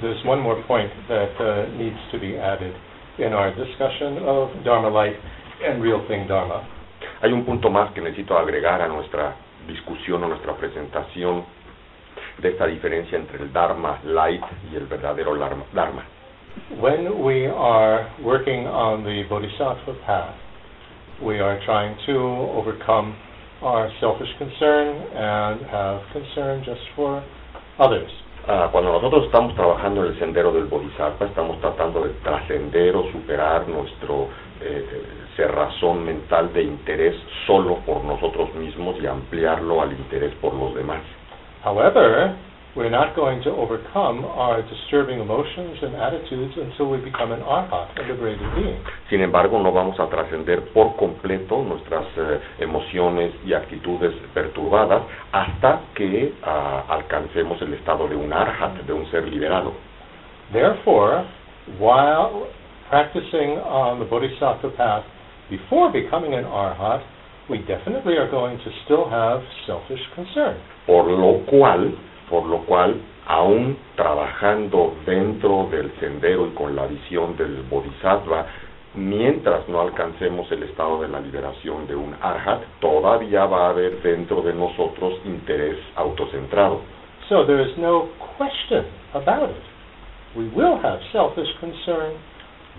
there's one more point that uh, needs to be added in our discussion of Dharma Light and Real Thing Dharma. Hay un punto más que necesito agregar a nuestra discusión o nuestra presentación de esta diferencia entre el Dharma Light y el verdadero Dharma. Dharma. When we are working on the Bodhisattva path, we are trying to overcome our selfish concern and have concern just for others. Ah, cuando nosotros estamos trabajando en el sendero del Bodhisattva, estamos tratando de trascender o superar nuestro eh, cerrazón mental de interés solo por nosotros mismos y ampliarlo al interés por los demás. However, we're not going to overcome our disturbing emotions and attitudes until we become an arhat, a liberated being. Sin embargo, no vamos a trascender por completo nuestras eh, emociones y actitudes perturbadas hasta que ah, alcancemos el estado de un arhat, de un ser liberado. Therefore, while practicing on the bodhisattva path before becoming an arhat, we definitely are going to still have selfish concern. Por lo cual, por lo cual, aún trabajando dentro del sendero y con la visión del bodhisattva, mientras no alcancemos el estado de la liberación de un arhat, todavía va a haber dentro de nosotros interés autocentrado. So there is no question about it. We will have selfish concern.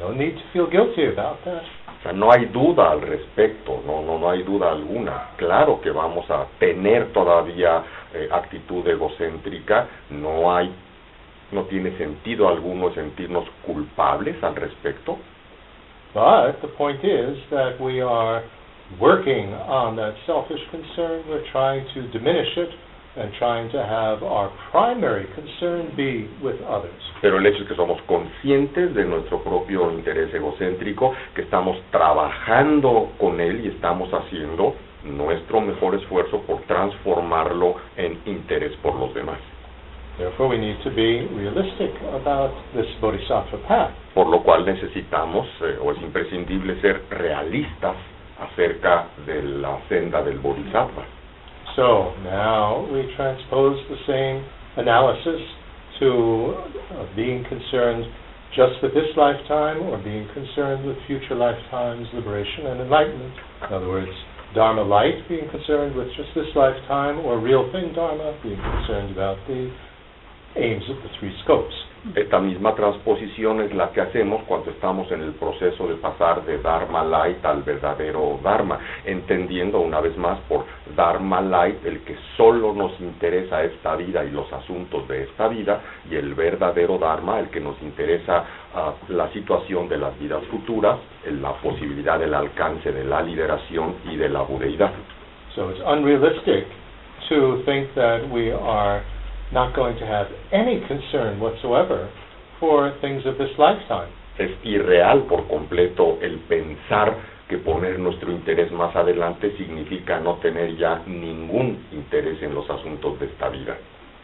No need to feel guilty about that. O sea, no hay duda al respecto, no, no, no hay duda alguna. Claro que vamos a tener todavía eh, actitud egocéntrica, no hay, no tiene sentido alguno sentirnos culpables al respecto. But the point is that we are working on that selfish concern. We're trying to diminish it and trying to have our primary concern be with others. Pero el hecho es que somos conscientes de nuestro propio interés egocéntrico, que estamos trabajando con él y estamos haciendo nuestro mejor esfuerzo por transformarlo en interés por los demás. Therefore, we need to be realistic about this bodhisattva path. Por lo cual necesitamos, eh, o es imprescindible, ser realistas acerca de la senda del bodhisattva. So now we transpose the same analysis to uh, being concerned just with this lifetime or being concerned with future lifetimes, liberation and enlightenment. In other words, Dharma light being concerned with just this lifetime or real thing Dharma being concerned about the aims of the three scopes. Esta misma transposición es la que hacemos cuando estamos en el proceso de pasar de Dharma Light al verdadero Dharma, entendiendo una vez más por Dharma Light el que solo nos interesa esta vida y los asuntos de esta vida, y el verdadero Dharma el que nos interesa uh, la situación de las vidas futuras, la posibilidad del alcance de la liberación y de la budeidad. So it's unrealistic to think that we are not going to have any concern whatsoever for things of this lifetime. Es irreal por completo el pensar que poner nuestro interés más adelante significa no tener ya ningún interés en los asuntos de esta vida.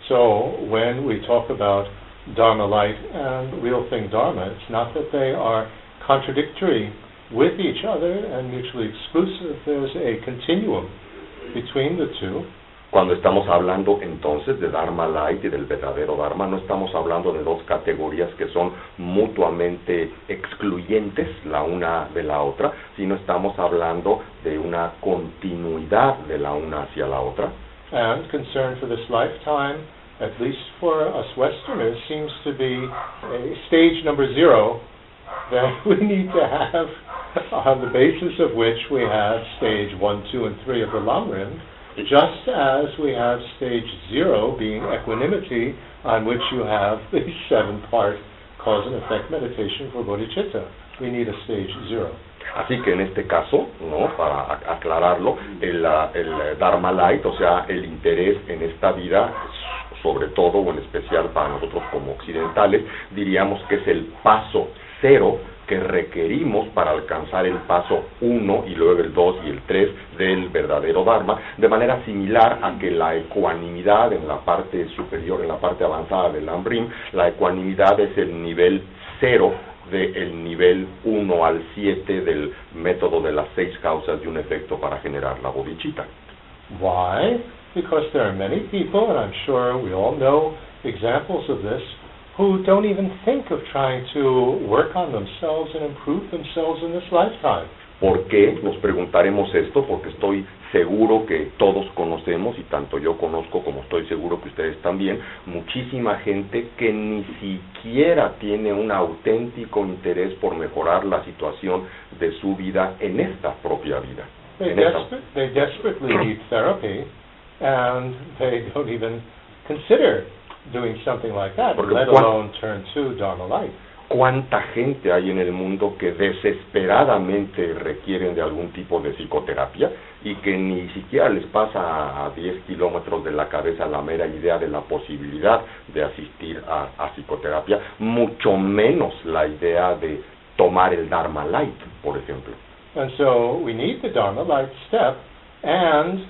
So when we talk about Dharma light and real thing Dharma, it's not that they are contradictory with each other and mutually exclusive. There's a continuum between the two. Cuando estamos hablando entonces de Dharma Light y del verdadero Dharma, no estamos hablando de dos categorías que son mutuamente excluyentes la una de la otra, sino estamos hablando de una continuidad de la una hacia la otra. And concern for this lifetime, at least for us Westerners, seems to be stage number zero that we need to have, on the basis of which we have stage one, two, and three of the Lamrim, just as we have stage zero being equanimity, on which you have the seven part cause and effect meditation for bodhicitta. We need a stage zero. Así que en este caso, ¿no? para aclararlo, el, el Dharma Light, o sea, el interés en esta vida, sobre todo o en especial para nosotros como occidentales, diríamos que es el paso cero que requerimos para alcanzar el paso 1 y luego el 2 y el 3 del verdadero Dharma, de manera similar a que la ecuanimidad en la parte superior, en la parte avanzada del Ambrim, la ecuanimidad es el nivel 0 del nivel 1 al 7 del método de las seis causas de un efecto para generar la bodhicitta. Why? Because there are many people, and I'm sure we all know examples of this, who don't even think of trying to work on themselves and improve themselves in this lifetime. ¿Por qué? Nos preguntaremos esto porque estoy seguro que todos conocemos, y tanto yo conozco como estoy seguro que ustedes también, muchísima gente que ni siquiera tiene un auténtico interés por mejorar la situación de su vida en esta propia vida. They, desper- they desperately need therapy, and they don't even consider doing something like that, Porque let alone turn to Dharma life. ¿Cuánta gente hay en el mundo que desesperadamente requieren de algún tipo de psicoterapia y que ni siquiera les pasa a 10 kilómetros de la cabeza la mera idea de la posibilidad de asistir a, a psicoterapia, mucho menos la idea de tomar el Dharma Light, por ejemplo? And so we need the Dharma light step, and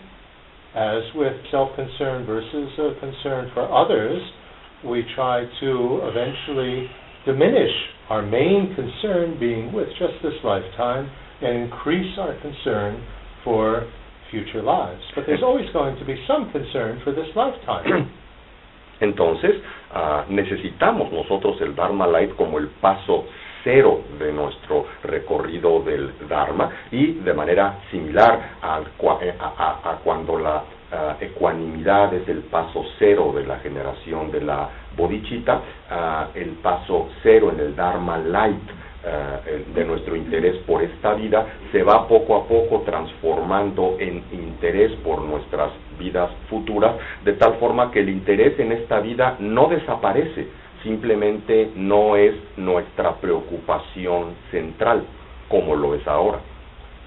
as with self-concern versus uh, concern for others, we try to eventually diminish our main concern being with just this lifetime and increase our concern for future lives. But there's always going to be some concern for this lifetime. Entonces, ah, necesitamos nosotros el Dharma Light como el paso cero de nuestro recorrido del Dharma y de manera similar al eh, a, a- cuando la ah, ecuanimidad es el paso cero de la generación de la bodhicitta, ah, el paso cero en el Dharma Light el- de nuestro interés por esta vida se va poco a poco transformando en interés por nuestras vidas futuras, de tal forma que el interés en esta vida no desaparece, simplemente no es nuestra preocupación central como lo es ahora.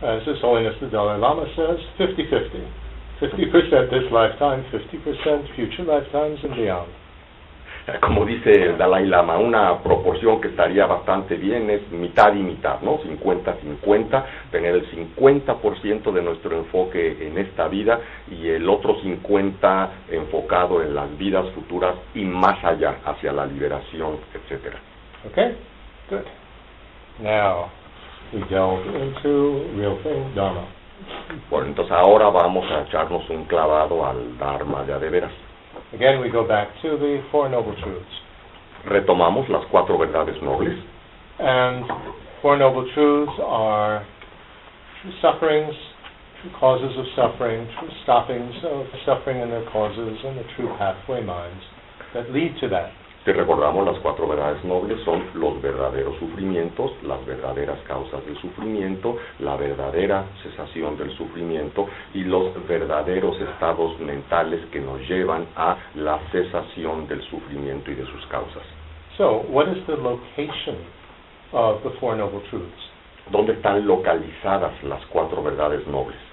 As His Holiness the Dalai Lama says, 50-50. 50% this lifetime, 50% future lifetimes and beyond. Como dice el Dalai Lama, una proporción que estaría bastante bien es mitad y mitad, ¿no? 50-50, tener el 50% de nuestro enfoque en esta vida y el otro 50% enfocado en las vidas futuras y más allá, hacia la liberación, etcétera. Okay? Good. Now, we delve into real thing, Dharma. Bueno, entonces ahora vamos a echarnos un clavado al Dharma de veras. Again, we go back to the Four Noble Truths. Retomamos las cuatro verdades nobles. And Four Noble Truths are true sufferings, true causes of suffering, true stoppings of suffering and their causes, and the true pathway minds that lead to that. Te recordamos las cuatro verdades nobles son los verdaderos sufrimientos, las verdaderas causas del sufrimiento, la verdadera cesación del sufrimiento y los verdaderos estados mentales que nos llevan a la cesación del sufrimiento y de sus causas. So, what is the location of the Four Noble Truths? ¿Dónde están localizadas las cuatro verdades nobles?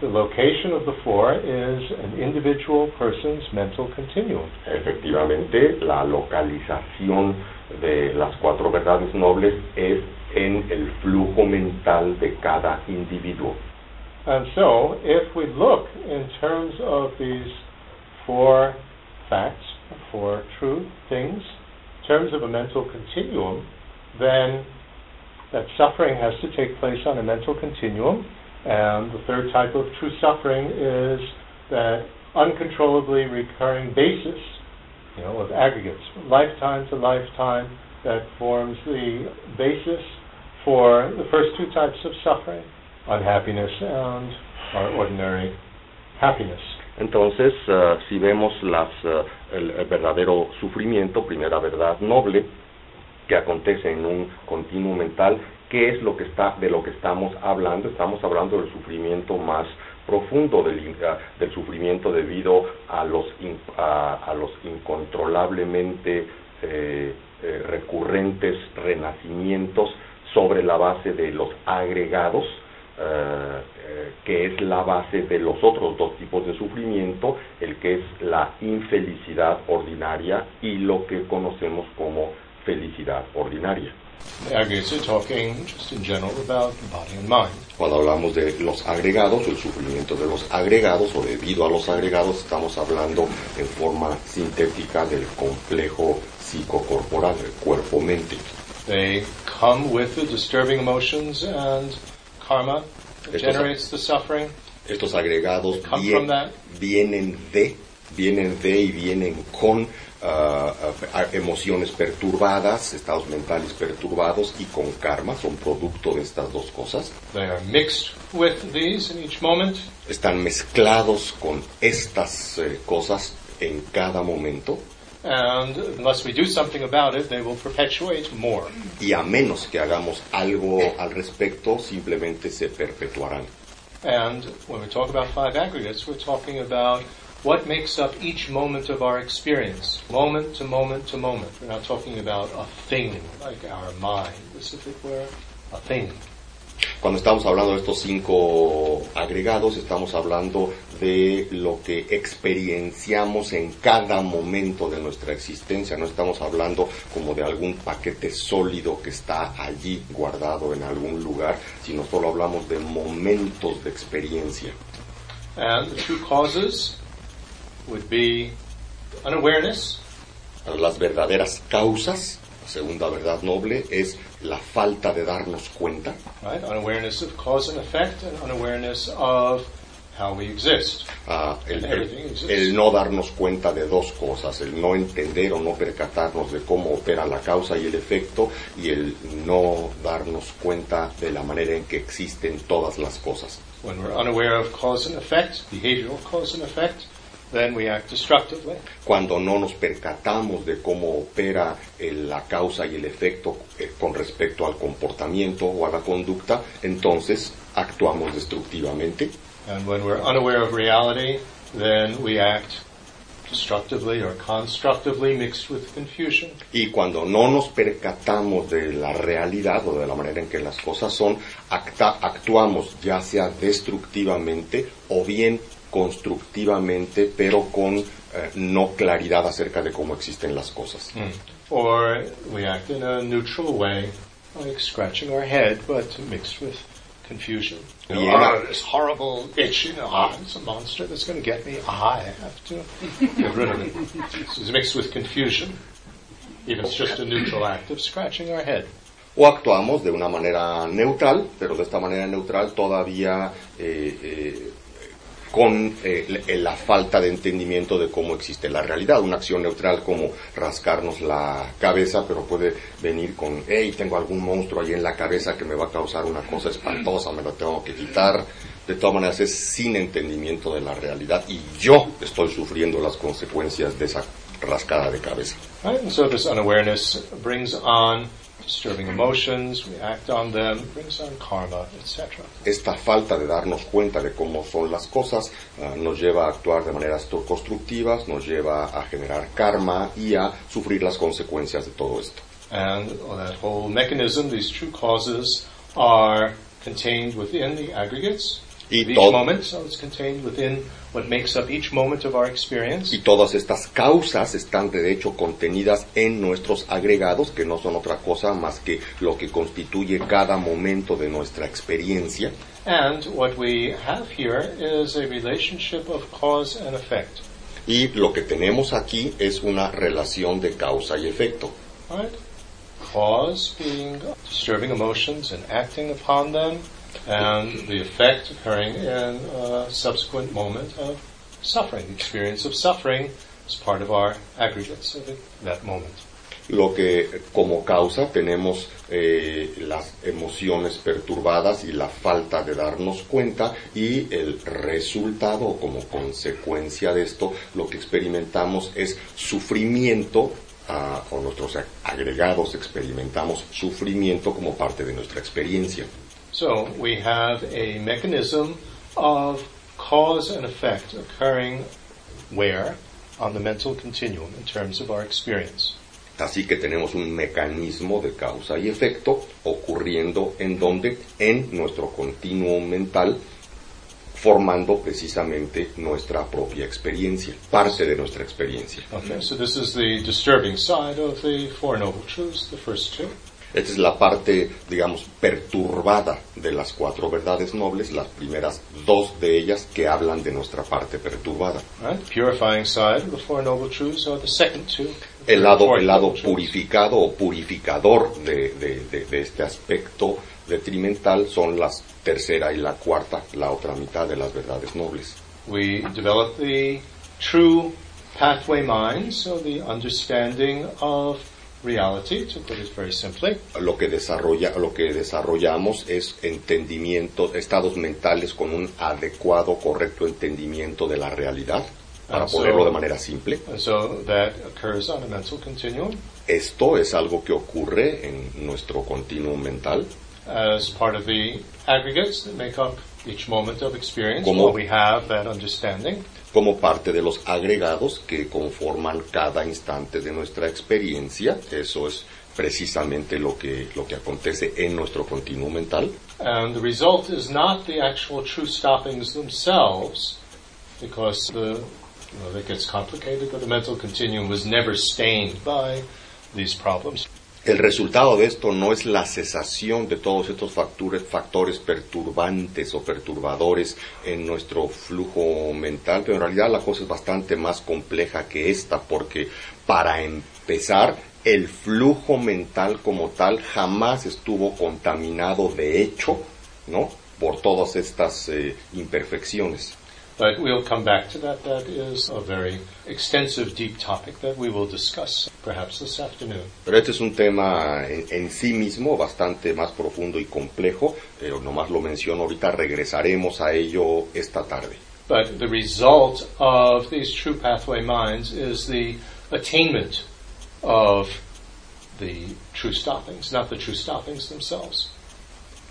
The location of the four is an individual person's mental continuum. Efectivamente, la localización de las cuatro verdades nobles es en el flujo mental de cada individuo. And so, if we look in terms of these four facts, four true things, in terms of a mental continuum, then that suffering has to take place on a mental continuum. And the third type of true suffering is that uncontrollably recurring basis, you know, of aggregates, lifetime to lifetime, that forms the basis for the first two types of suffering, unhappiness and our ordinary happiness. Entonces, eh, si vemos las, eh, el, el verdadero sufrimiento, primera verdad noble, que acontece en un continuo mental, ¿qué es lo que está, de lo que estamos hablando? Estamos hablando del sufrimiento más profundo, del, ah, del sufrimiento debido a los, a, los incontrolablemente eh, eh, recurrentes renacimientos sobre la base de los agregados, eh, que es la base de los otros dos tipos de sufrimiento, el que es la infelicidad ordinaria y lo que conocemos como felicidad ordinaria. Cuando hablamos de los agregados, el sufrimiento de los agregados o debido a los agregados, estamos hablando en forma sintética del complejo psicocorporal, el cuerpo-mente. They come with the disturbing emotions and karma Estos- generates the suffering. Estos agregados Come vie- from that. vienen de vienen de y vienen con ah, emociones perturbadas, estados mentales perturbados y con karma, son producto de estas dos cosas. They are mixed with these in each moment, Están mezclados con estas eh, cosas en cada momento and unless we do something about it, they will perpetuate more. y a menos que hagamos algo al respecto, simplemente se perpetuarán. And when we talk about five aggregates, we're talking about what makes up each moment of our experience, moment to moment to moment. We're not talking about a thing like our mind, as if it were a thing. Cuando estamos hablando de estos cinco agregados, estamos hablando de lo que experienciamos en cada momento de nuestra existencia. No estamos hablando como de algún paquete sólido que está allí guardado en algún lugar, sino solo hablamos de momentos de experiencia. And the true causes would be unawareness, Las verdaderas causas, la segunda verdad noble, es la falta de darnos cuenta, right? Unawareness of cause and effect, and unawareness of how we exist. Ah, el, el- el no darnos cuenta de dos cosas, el no entender o no percatarnos de cómo opera la causa y el efecto y el no darnos cuenta de la manera en que existen todas las cosas. When we're unaware of cause and effect, behavioral cause and effect, then we act destructively. Cuando no nos percatamos de cómo opera el- la causa y el efecto eh, con respecto al comportamiento o a la conducta, entonces actuamos destructivamente. And when we're unaware of reality, then we act destructively or constructively mixed with confusion. Y cuando no nos percatamos de la realidad o de la manera en que las cosas son, acta- actuamos ya sea destructivamente o bien constructivamente, pero con eh, no claridad acerca de cómo existen las cosas. Or we act in a neutral way, like scratching our head, but mixed with confusion. You know, Yeah. "Ah, this horrible itch, you know, ah, it's a monster that's going to get me. Ah, I have to get rid of it. It's mixed with confusion. Even it's just a neutral act of scratching our head. O actuamos de una manera neutral, pero de esta manera neutral todavía eh, eh, con eh, la- falta de entendimiento de cómo existe la realidad. Una acción neutral como rascarnos la cabeza, pero puede venir con, hey, tengo algún monstruo ahí en la cabeza que me va a causar una cosa espantosa, me lo tengo que quitar. De todas maneras es sin entendimiento de la realidad y yo estoy sufriendo las consecuencias de esa rascada de cabeza. Right? So this unawareness brings on disturbing emotions, we act on them, brings on karma, etc. esta falta de darnos cuenta de cómo son las cosas ah, nos lleva a actuar de maneras constructivas, nos lleva a generar karma y a sufrir las consecuencias de todo esto. And that whole mechanism, these true causes, are contained within the aggregates Y of each todo- moment. So it's contained within what makes up each moment of our experience. Y todas estas causas están de hecho contenidas en nuestros agregados, que no son otra cosa más que lo que constituye cada momento de nuestra experiencia. And what we have here is a relationship of cause and effect. Y lo que tenemos aquí es una relación de causa y efecto. Right? Cause being disturbing emotions and acting upon them, and the effect occurring in a subsequent moment of suffering. The experience of suffering is part of our aggregates of that moment. lo que como causa tenemos eh, las emociones perturbadas y la falta de darnos cuenta y el resultado como consecuencia de esto lo que experimentamos es sufrimiento ah, o nuestros ag- agregados experimentamos sufrimiento como parte de nuestra experiencia. So we have a mechanism of cause and effect occurring where? On the mental continuum in terms of our experience. Así que tenemos un mecanismo de causa y efecto ocurriendo en donde en nuestro continuo mental formando precisamente nuestra propia experiencia, parte de nuestra experiencia. Okay, so this is the disturbing side of the Four Noble Truths, the first two. Esta es la parte, digamos, perturbada de las cuatro verdades nobles, las primeras dos de ellas que hablan de nuestra parte perturbada. El lado, el lado purificado o purificador de, de- de- de este aspecto detrimental son las tercera y la cuarta, la otra mitad de las verdades nobles. We develop the true pathway mind, so the understanding of reality, to put it very simply. Lo que, desarrolla, lo que desarrollamos es entendimiento, estados mentales con un adecuado, correcto entendimiento de la realidad, para Ah, so- ponerlo de manera simple. So that occurs on a mental continuum Esto es algo que ocurre en nuestro continuo mental. as part of the aggregates that make up each moment of experience. Como- we have that understanding, como parte de los agregados que conforman cada instante de nuestra experiencia. Eso es precisamente lo que, lo que acontece en nuestro continuo mental. and the result is not the actual true stoppings themselves, because the you know, that gets complicated, but the mental continuum was never stained by these problems. El resultado de esto no es la cesación de todos estos factores, factores perturbantes o perturbadores en nuestro flujo mental, pero en realidad la cosa es bastante más compleja que esta, porque para empezar, el flujo mental como tal jamás estuvo contaminado de hecho, ¿no? Por todas estas eh, imperfecciones. But we'll come back to that. That is a very extensive, deep topic that we will discuss perhaps this afternoon. Pero este es un tema en, en sí mismo bastante más profundo y complejo, pero nomás lo menciono ahorita, regresaremos a ello esta tarde. But the result of these true pathway minds is the attainment of the true stoppings, not the true stoppings themselves.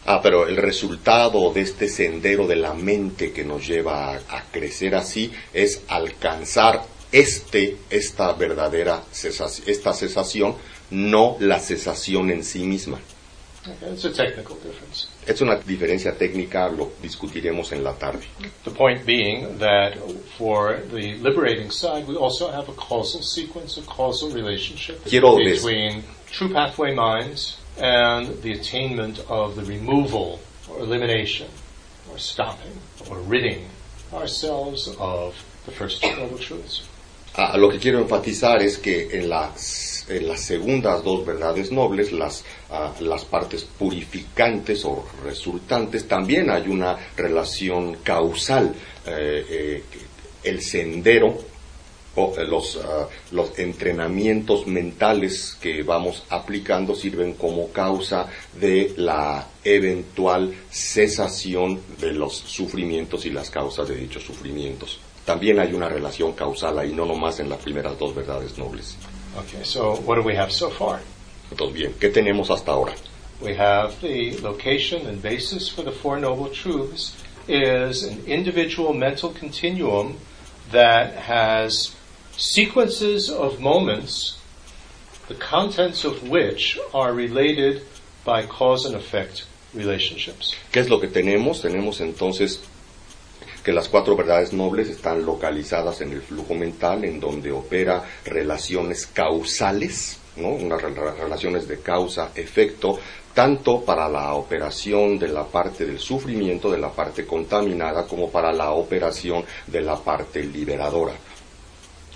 Ah, pero el resultado de este sendero de la mente que nos lleva a, a crecer así es alcanzar este, esta verdadera cesación, esta cesación, no la cesación en sí misma. It's a technical difference. Es una diferencia técnica, lo discutiremos en la tarde. The point being that for the liberating side, we also have a causal sequence, a causal relationship Quiero between true pathway minds and the attainment of the removal or elimination or stopping or ridding ourselves of the first two noble truths. Ah, lo que quiero enfatizar es que en las, en las segundas dos verdades nobles, las, ah, las partes purificantes o resultantes, también hay una relación causal. Eh, eh, el sendero los, ah, los entrenamientos mentales que vamos aplicando sirven como causa de la eventual cesación de los sufrimientos y las causas de dichos sufrimientos. También hay una relación causal ahí, no nomás en las primeras dos verdades nobles. Okay, so what do we have so far? Entonces, bien, ¿qué tenemos hasta ahora? We have the location and basis for the Four Noble Truths is an individual mental continuum that has sequences of moments, the contents of which are related by cause and effect relationships. ¿Qué es lo que tenemos? Tenemos entonces que las cuatro verdades nobles están localizadas en el flujo mental, en donde opera relaciones causales, ¿no? Unas re- re- relaciones de causa-efecto, tanto para la operación de la parte del sufrimiento, de la parte contaminada, como para la operación de la parte liberadora.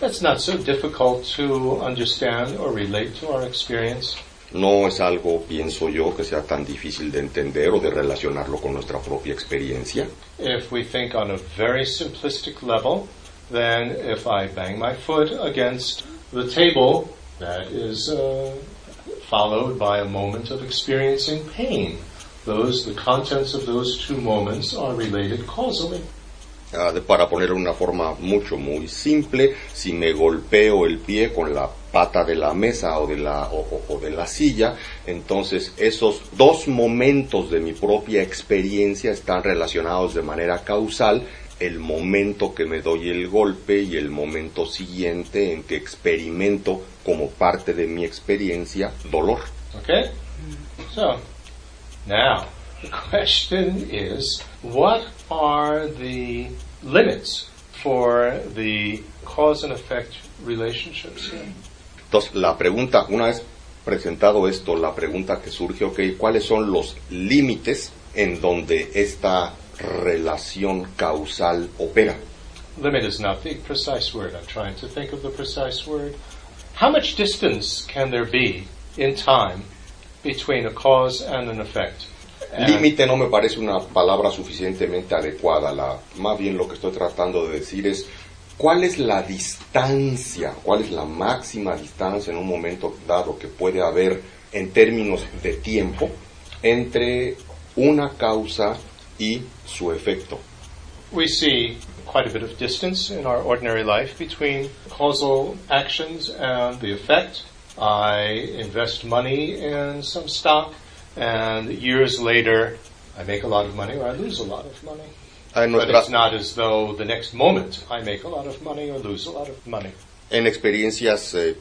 That's not so difficult to understand or relate to our experience. No es algo, pienso yo, que sea tan difícil de entender o de relacionarlo con nuestra propia experiencia. If we think on a very simplistic level, then if I bang my foot against the table, that is uh, followed by a moment of experiencing pain. Those, the contents of those two moments are related causally. Ah, para ponerlo de una forma mucho, muy simple, si me golpeo el pie con la pata de la mesa o de la, o- o de la silla, entonces esos dos momentos de mi propia experiencia están relacionados de manera causal, el momento que me doy el golpe y el momento siguiente en que experimento como parte de mi experiencia dolor. Okay? So, now, the question is, what are the limits for the cause and effect relationships here? Entonces, la pregunta, una vez presentado esto, la pregunta que surge, ok, ¿cuáles son los límites en donde esta relación causal opera? Limit is not the precise word. I'm trying to think of the precise word. How much distance can there be in time between a cause and an effect? Límite no me parece una palabra suficientemente adecuada. La, más bien lo que estoy tratando de decir es ¿cuál es la distancia, cuál es la máxima distancia en un momento dado que puede haber en términos de tiempo entre una causa y su efecto? We see quite a bit of distance in our ordinary life between causal actions and the effect. I invest money in some stock, and years later, I make a lot of money or I lose a lot of money. But it's not as though the next moment I make a lot of money or lose a lot of money. en experiencias eh,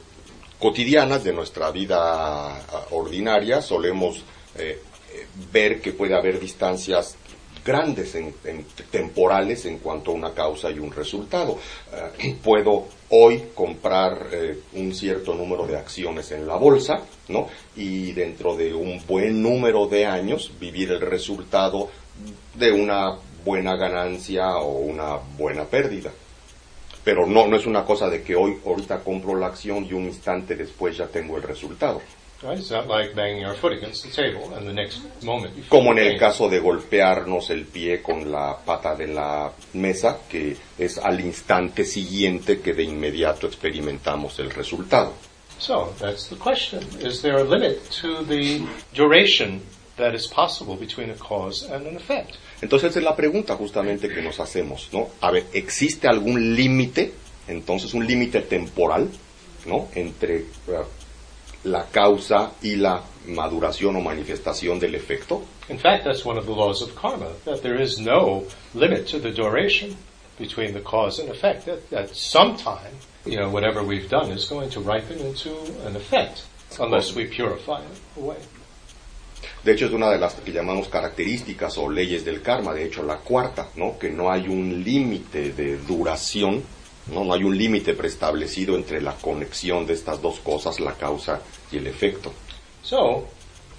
cotidianas de nuestra vida ah, ordinaria solemos eh, eh, ver que puede haber distancias grandes en, en temporales en cuanto a una causa y un resultado. Eh, puedo hoy comprar eh, un cierto número de acciones en la bolsa, ¿no? Y dentro de un buen número de años vivir el resultado de una buena ganancia o una buena pérdida. Pero no, no es una cosa de que hoy, ahorita compro la acción y un instante después ya tengo el resultado. Right? It's not like banging our foot against the table and the next moment you feel Como en el caso de golpearnos el pie con la pata de la mesa, que es al instante siguiente que de inmediato experimentamos el resultado. So that's the question. Is there a limit to the duration that is possible between a cause and an effect? Entonces es la pregunta justamente que nos hacemos, ¿no? A ver, ¿existe algún límite, entonces un límite temporal, ¿no? Entre eh, la causa y la maduración o manifestación del efecto. In fact, that's one of the laws of karma, that there is no limit to the duration between the cause and effect. That, that sometime, you know, whatever we've done is going to ripen into an effect, unless we purify it away. De hecho, es una de las que llamamos características o leyes del karma, de hecho la cuarta, ¿no? Que no hay un límite de duración, ¿no? No hay un límite preestablecido entre la conexión de estas dos cosas, la causa y el efecto. So,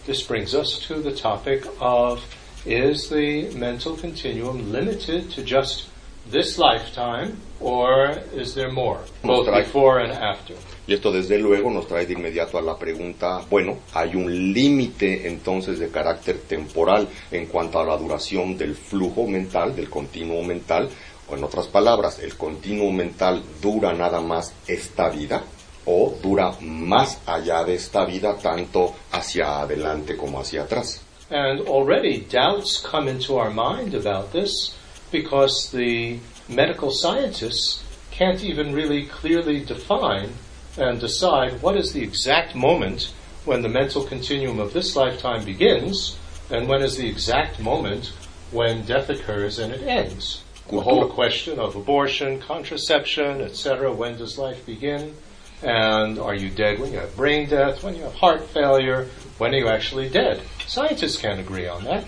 this brings us to the topic of is the mental continuum limited to just this lifetime, or is there more, both before and after? Y esto desde luego nos trae de inmediato a la pregunta, bueno, hay un límite entonces de carácter temporal en cuanto a la duración del flujo mental, del continuo mental, o en otras palabras, el continuo mental dura nada más esta vida o dura más allá de esta vida, tanto hacia adelante como hacia atrás. And already doubts come into our mind about this because the medical scientists can't even really clearly define and decide what is the exact moment when the mental continuum of this lifetime begins and when is the exact moment when death occurs and it ends. The whole question of abortion, contraception, etc. When does life begin? And are you dead when you have brain death, when you have heart failure, when are you actually dead? Scientists can't agree on that.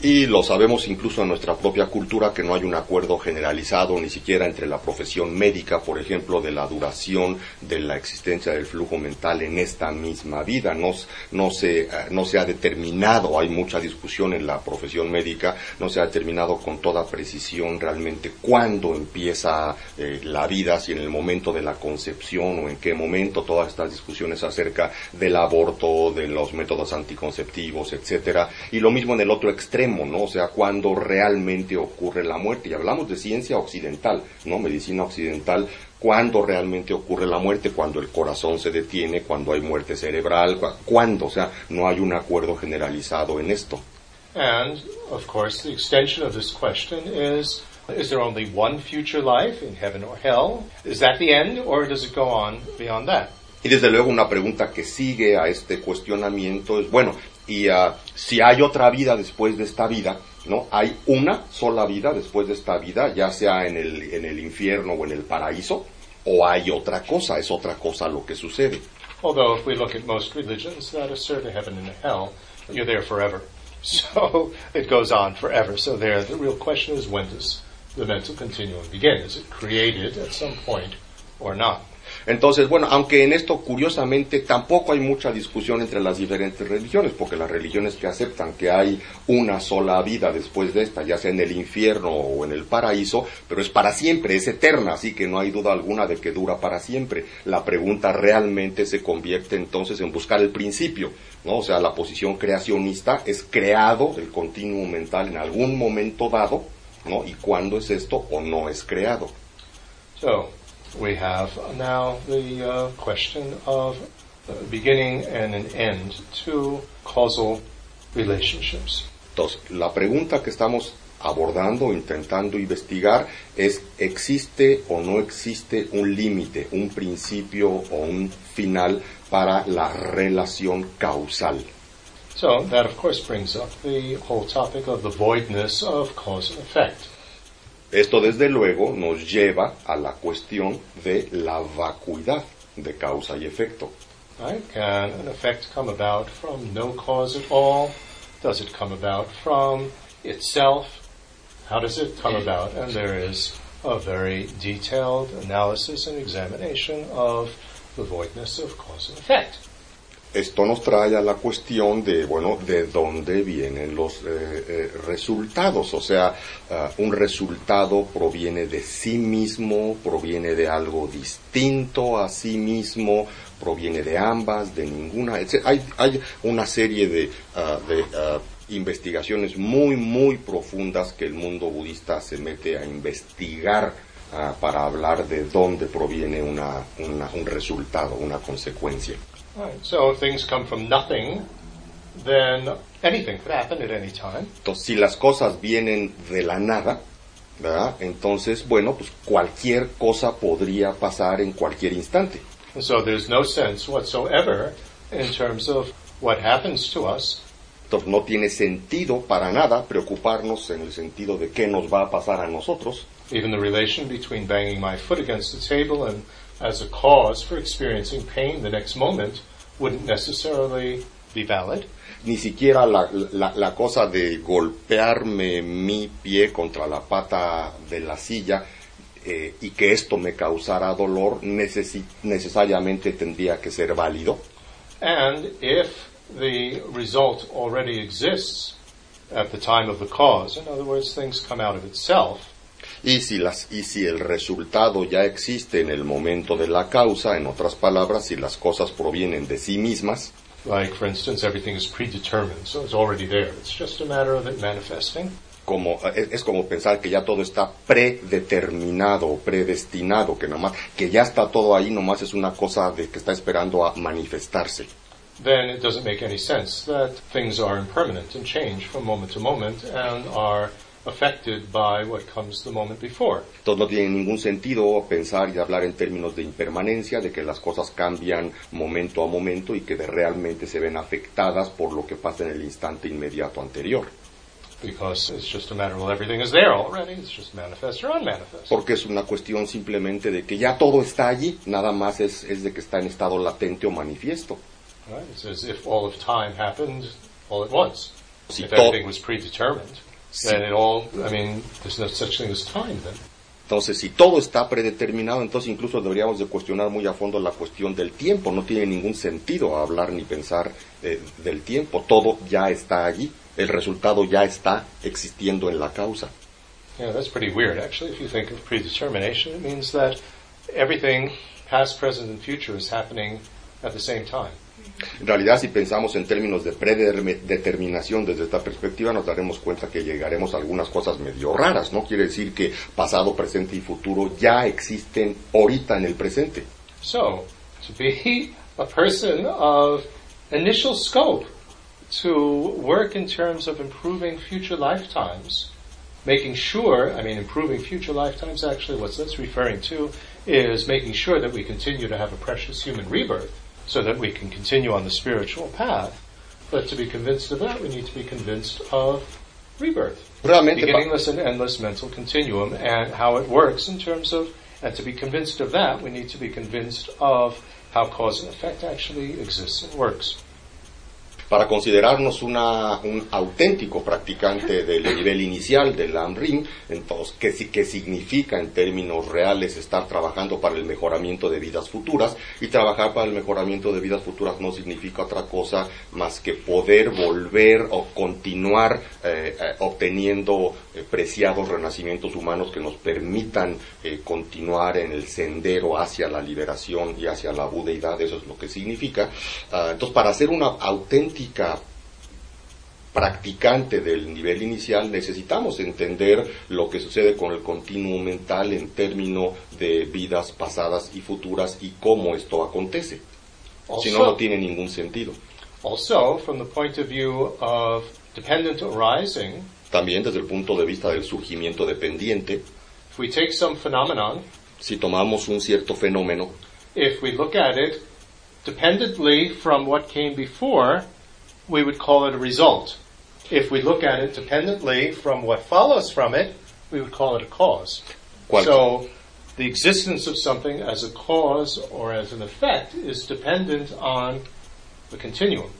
Y lo sabemos incluso en nuestra propia cultura que no hay un acuerdo generalizado ni siquiera entre la profesión médica, por ejemplo, de la duración de la existencia del flujo mental en esta misma vida. No, no, se, eh, no se ha determinado, hay mucha discusión en la profesión médica, no se ha determinado con toda precisión realmente cuándo empieza eh, la vida, si en el momento de la concepción o en qué momento, todas estas discusiones acerca del aborto, de los métodos anticonceptivos, etcétera, y lo mismo en el otro extremo, ¿no? O sea, cuando realmente ocurre la muerte. Y hablamos de ciencia occidental, ¿no? Medicina occidental, cuándo realmente ocurre la muerte, cuando el corazón se detiene, cuando hay muerte cerebral, cu- cuándo, o sea, no hay un acuerdo generalizado en esto. And, of course, the extension of this question is is there only one future life in heaven or hell? Is that the end, or does it go on beyond that? Y desde luego una pregunta que sigue a este cuestionamiento es, bueno, y ah, si hay otra vida después de esta vida, ¿no? Hay una sola vida después de esta vida, ya sea en el, en el infierno o en el paraíso, o hay otra cosa, es otra cosa lo que sucede. Although, if we look at most religions that assert a heaven and hell, you're there forever. So it goes on forever. So there, the real question is when does the mental continuum begin? Is it created at some point or not? Entonces, bueno, aunque en esto curiosamente tampoco hay mucha discusión entre las diferentes religiones, porque las religiones que aceptan que hay una sola vida después de esta, ya sea en el infierno o en el paraíso, pero es para siempre, es eterna, así que no hay duda alguna de que dura para siempre. La pregunta realmente se convierte entonces en buscar el principio, ¿no? O sea, la posición creacionista es creado el continuo mental en algún momento dado, ¿no? ¿Y cuándo es esto o no es creado? So we have now the uh, question of beginning and an end to causal relationships. Entonces, la pregunta que estamos abordando, intentando investigar, es ¿existe o no existe un límite, un principio o un final para la relación causal? So that of course brings up the whole topic of the voidness of cause and effect. Esto desde luego nos lleva a la cuestión de la vacuidad de causa y efecto. Right? Can an effect come about from no cause at all? Does it come about from itself? How does it come about? And there is a very detailed analysis and examination of the voidness of cause and effect. Esto nos trae a la cuestión de, bueno, de dónde vienen los eh, eh, resultados. O sea, ah, un resultado proviene de sí mismo, proviene de algo distinto a sí mismo, proviene de ambas, de ninguna. Hay, hay una serie de, investigaciones muy, muy profundas que el mundo budista se mete a investigar para hablar de dónde proviene una- un resultado, una consecuencia. Right. So if things come from nothing, then anything could happen at any time. Entonces, si las cosas vienen de la nada, ¿verdad? Entonces, bueno, pues cualquier cosa podría pasar en cualquier instante. And so there's no sense whatsoever in terms of what happens to us Entonces, no tiene sentido para nada preocuparnos en el sentido de qué nos va a pasar a nosotros. even the relation between banging my foot against the table and as a cause for experiencing pain the next moment wouldn't necessarily be valid. Ni siquiera la, la- la cosa de golpearme mi pie contra la pata de la silla eh, y que esto me causara dolor necesariamente tendría que ser válido. And if the result already exists at the time of the cause, in other words, things come out of itself, Y si, las, y si el resultado ya existe en el momento de la causa, en otras palabras, si las cosas provienen de sí mismas, like for instance, everything is predetermined, so it's already there. It's just a matter of it manifesting. como, es, es como pensar que ya todo está predeterminado predestinado, que nomás, que ya está todo ahí, nomás es una cosa de que está esperando a manifestarse. then it doesn't make any sense that things are impermanent and change from moment to moment and are affected by what comes the moment before. Entonces no tiene ningún sentido pensar y hablar en términos de impermanencia, de que las cosas cambian momento a momento y que de- realmente se ven afectadas por lo que pasa en el instante inmediato anterior. Because it's just a matter of well, everything is there already. It's just manifest or unmanifest. Porque es una cuestión simplemente de que ya todo está allí, nada más es, es de que está en estado latente o manifiesto. Right? It's as if all of time happened all at once. Si if everything was predetermined, then it all, I mean, there's no such thing as time then. Entonces, si todo está predeterminado, entonces incluso deberíamos de cuestionar muy a fondo la cuestión del tiempo. No tiene ningún sentido hablar ni pensar eh, del tiempo. Todo ya está allí. El resultado ya está existiendo en la causa. Yeah, that's pretty weird actually. If you think of predetermination, it means that everything, past, present, and future, is happening at the same time. En realidad, si pensamos en términos de predeterminación desde esta perspectiva, nos daremos cuenta que llegaremos a algunas cosas medio raras. No quiere decir que pasado, presente y futuro ya existen ahorita en el presente. So, to be a person of initial scope, to work in terms of improving future lifetimes, making sure, I mean, improving future lifetimes, actually, what that's referring to is making sure that we continue to have a precious human rebirth so that we can continue on the spiritual path. But to be convinced of that, we need to be convinced of rebirth. Realmente, Beginningless and endless mental continuum and how it works in terms of, and to be convinced of that, we need to be convinced of how cause and effect actually exists and works. Para considerarnos una- un auténtico practicante del nivel inicial del AMRIM, entonces, ¿qué, si- qué significa en términos reales estar trabajando para el mejoramiento de vidas futuras? Y trabajar para el mejoramiento de vidas futuras no significa otra cosa más que poder volver o continuar eh, eh, obteniendo eh, preciados renacimientos humanos que nos permitan eh, continuar en el sendero hacia la liberación y hacia la budeidad, eso es lo que significa. Ah, entonces, para hacer una auténtica practicante del nivel inicial necesitamos entender lo que sucede con el continuum mental en términos de vidas pasadas y futuras y cómo esto acontece. Si no, no tiene ningún sentido. Also, from the point of view of dependent arising, También desde el punto de vista del surgimiento dependiente, if we take some phenomenon, si tomamos un cierto fenómeno, if we look at it dependently from what came before, we would call it a result. If we look at it dependently from what follows from it, we would call it a cause. ¿cuál- So, the existence of something as a cause or as an effect is dependent on the continuum.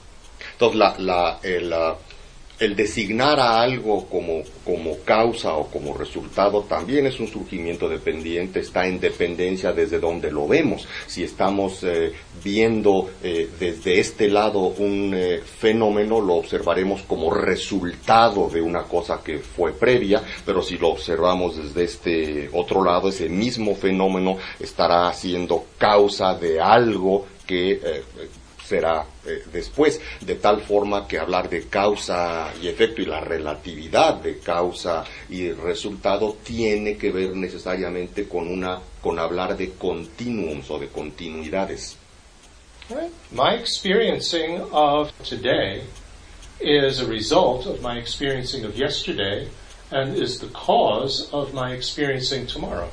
Entonces, la, la- el, ah, el designar a algo como, como causa o como resultado también es un surgimiento dependiente, está en dependencia desde donde lo vemos. Si estamos eh, viendo eh, desde este lado un eh, fenómeno, lo observaremos como resultado de una cosa que fue previa, pero si lo observamos desde este otro lado, ese mismo fenómeno estará siendo causa de algo que eh, será eh, después, de tal forma que hablar de causa y efecto y la relatividad de causa y resultado tiene que ver necesariamente con una con hablar de continuums o de continuidades. My experiencing of today is a result of my experiencing of yesterday and is the cause of my experiencing tomorrow.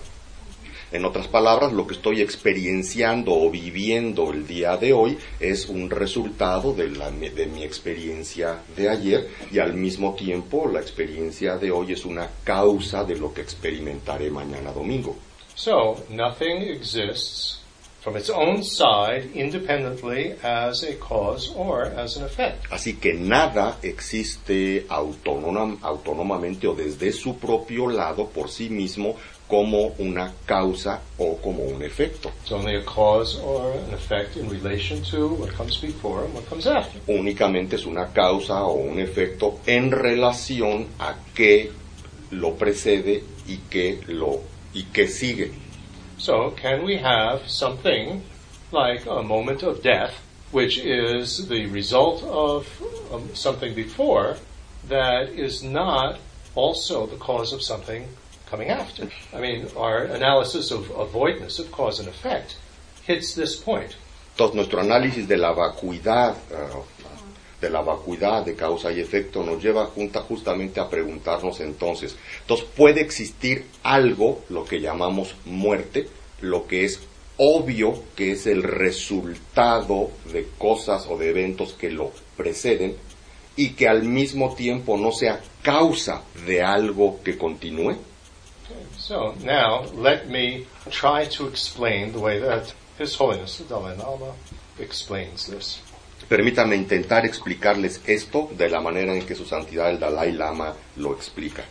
En otras palabras, lo que estoy experienciando o viviendo el día de hoy es un resultado de, la- de mi experiencia de ayer y al mismo tiempo la experiencia de hoy es una causa de lo que experimentaré mañana domingo. So, nothing exists from its own side independently as a cause or as an effect. Así que nada existe autónoma- autónomamente o desde su propio lado por sí mismo como una causa o como un efecto. It's only a cause or an effect in relation to what comes before and what comes after. Únicamente es una causa o un efecto en relación a qué lo precede y qué lo y qué sigue. So, can we have something like a moment of death, which is the result of um, something before, that is not also the cause of something coming after? I mean, our analysis of avoidance of cause and effect hits this point. Entonces nuestro análisis de la vacuidad ah, de la vacuidad de causa y efecto nos lleva junta justamente a preguntarnos entonces, entonces puede existir algo, lo que llamamos muerte, lo que es obvio que es el resultado de cosas o de eventos que lo preceden y que al mismo tiempo no sea causa de algo que continúe. So, now let me try to explain the way that His Holiness the Dalai Lama explains this. Permítame intentar explicarles esto de la manera en que su santidad el Dalai Lama lo explica.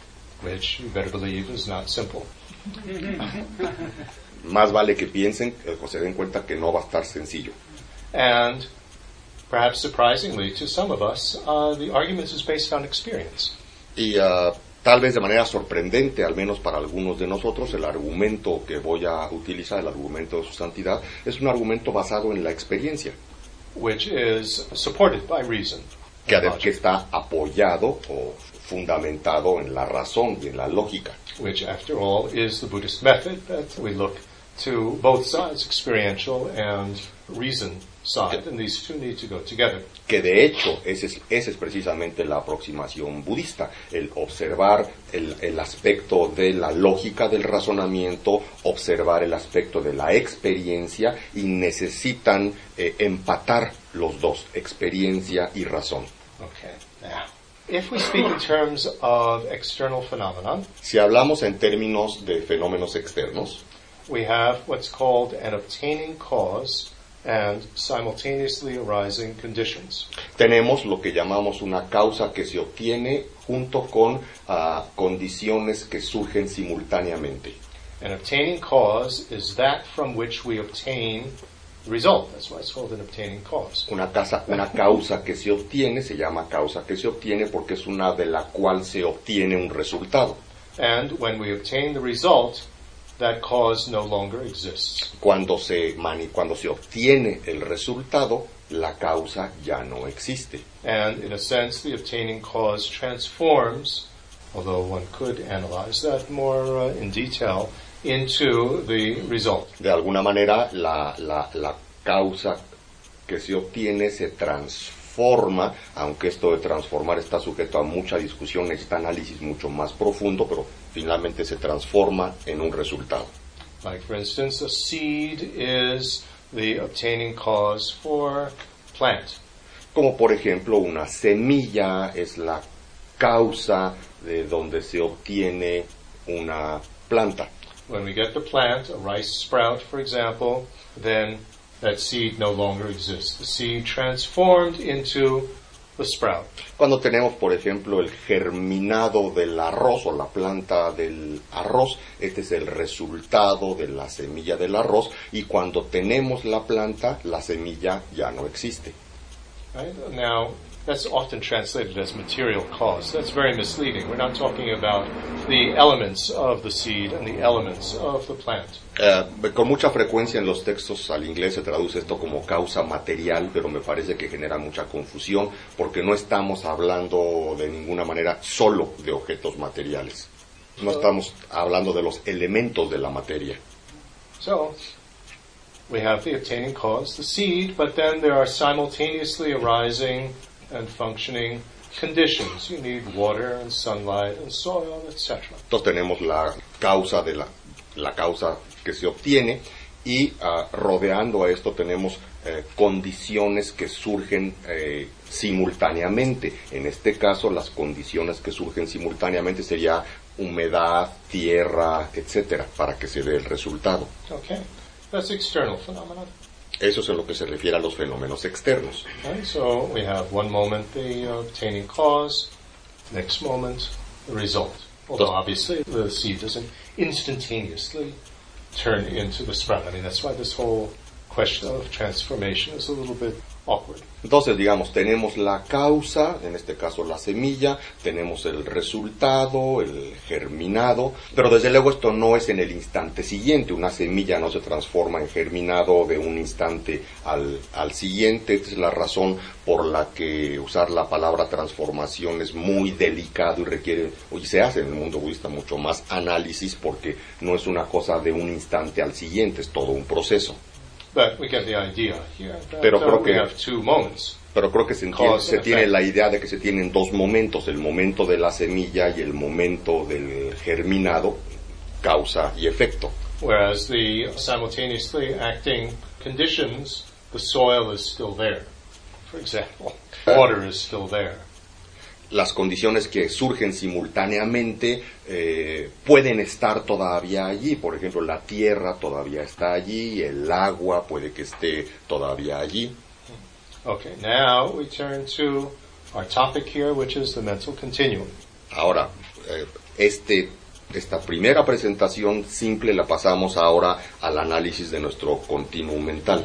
Which you better believe is not simple. Más vale que piensen o se den cuenta que no va a estar sencillo. And perhaps surprisingly to some of us, uh, the argument is based on experience. Y ah, tal vez de manera sorprendente, al menos para algunos de nosotros, el argumento que voy a utilizar, el argumento de su santidad, es un argumento basado en la experiencia, which is supported by reason. que, que está apoyado o fundamentado en la razón y en la lógica. which, after all, is the Buddhist method that we look to both sides, experiential and reason side, and these two need to go together. que de hecho ese es, esa es precisamente la aproximación budista, el observar el, el aspecto de la lógica del razonamiento, observar el aspecto de la experiencia y necesitan eh, empatar los dos, experiencia y razón. Okay. Now, if we speak in terms of external phenomenon, Si hablamos en términos de fenómenos externos, we have what's called an obtaining cause and simultaneously arising conditions. tenemos lo que llamamos una causa que se obtiene junto con ah, condiciones que surgen simultáneamente. An obtaining cause is that from which we obtain the result. That's why it's called an obtaining cause. Una, casa, una causa que se obtiene se llama causa que se obtiene porque es una de la cual se obtiene un resultado. And when we obtain the result, that cause no longer exists. Cuando se, mani- cuando se obtiene el resultado, la causa ya no existe. And in a sense, the obtaining cause transforms, although one could analyze that more uh, in detail, into the result. De alguna manera, la, la- la causa que se obtiene se transforma, aunque esto de transformar está sujeto a mucha discusión, necesita análisis mucho más profundo, pero finalmente se transforma en un resultado. Like, for instance, a seed is the obtaining cause for plant. Como por ejemplo, una semilla es la causa de donde se obtiene una planta. When we get the plant, a rice sprout, for example, then that seed no longer exists. The seed transformed into the sprout. Cuando tenemos, por ejemplo, el germinado del arroz o la planta del arroz, este es el resultado de la semilla del arroz y cuando tenemos la planta, la semilla ya no existe. Right? Now, that's often translated as material cause. That's very misleading. We're not talking about the elements of the seed and the elements of the plant. Eh, con mucha frecuencia en los textos al inglés se traduce esto como causa material, pero me parece que genera mucha confusión porque no estamos hablando de ninguna manera solo de objetos materiales. No estamos hablando de los elementos de la materia. So, we have the obtaining cause, the seed, but then there are simultaneously arising and functioning conditions. You need water and sunlight and soil, etc. Entonces tenemos la causa de la, la causa que se obtiene y ah, rodeando a esto tenemos eh, condiciones que surgen eh, simultáneamente. En este caso las condiciones que surgen simultáneamente sería humedad, tierra, etcétera, para que se dé el resultado. Okay, that's external phenomenon. Eso es en lo que se refiere a los fenómenos externos. So we have one moment the obtaining cause, next moment the result. Although obviously the seed doesn't instantaneously turn into the sprout. I mean that's why this whole question of transformation is a little bit awkward. Entonces, digamos, tenemos la causa, en este caso la semilla, tenemos el resultado, el germinado, pero desde luego esto no es en el instante siguiente. Una semilla no se transforma en germinado de un instante al, al siguiente. Esta es la razón por la que usar la palabra transformación es muy delicado y requiere, y se hace en el mundo budista mucho más análisis porque no es una cosa de un instante al siguiente, es todo un proceso. But we get the idea here. That, Pero creo we que- have two moments. Pero creo que se, entiende- se tiene la idea de que se tienen dos momentos, el momento de la semilla y el momento del germinado, causa y efecto. Whereas the simultaneously acting conditions, the soil is still there, for example. Water is still there. Las condiciones que surgen simultáneamente eh, pueden estar todavía allí, por ejemplo, la tierra todavía está allí, el agua puede que esté todavía allí. Okay, now we turn to our topic here, which is the mental continuum. Ahora, eh, este, esta primera presentación simple la pasamos ahora al análisis de nuestro continuum mental.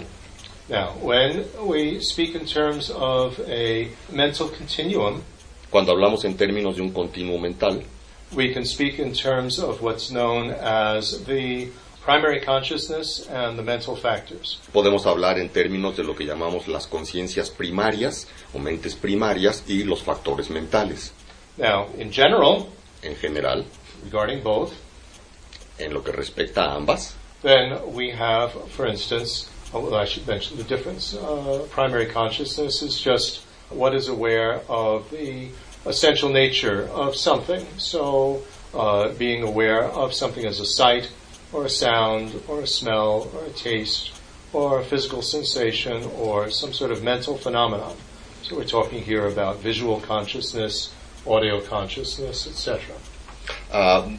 Now, when we speak in terms of a mental continuum, Cuando hablamos en términos de un continuo mental, we can speak in terms of what's known as the primary consciousness and the mental factors. podemos hablar en términos de lo que llamamos las conciencias primarias o mentes primarias y los factores mentales. Now, in general, En general, regarding both, en lo que respecta a ambas, then we have, for instance, oh, well, I should mention the difference. Uh, primary consciousness is just what is aware of the essential nature of something. So, uh, being aware of something as a sight, or a sound, or a smell, or a taste, or a physical sensation, or some sort of mental phenomenon. So, we're talking here about visual consciousness, audio consciousness, etc. Ah,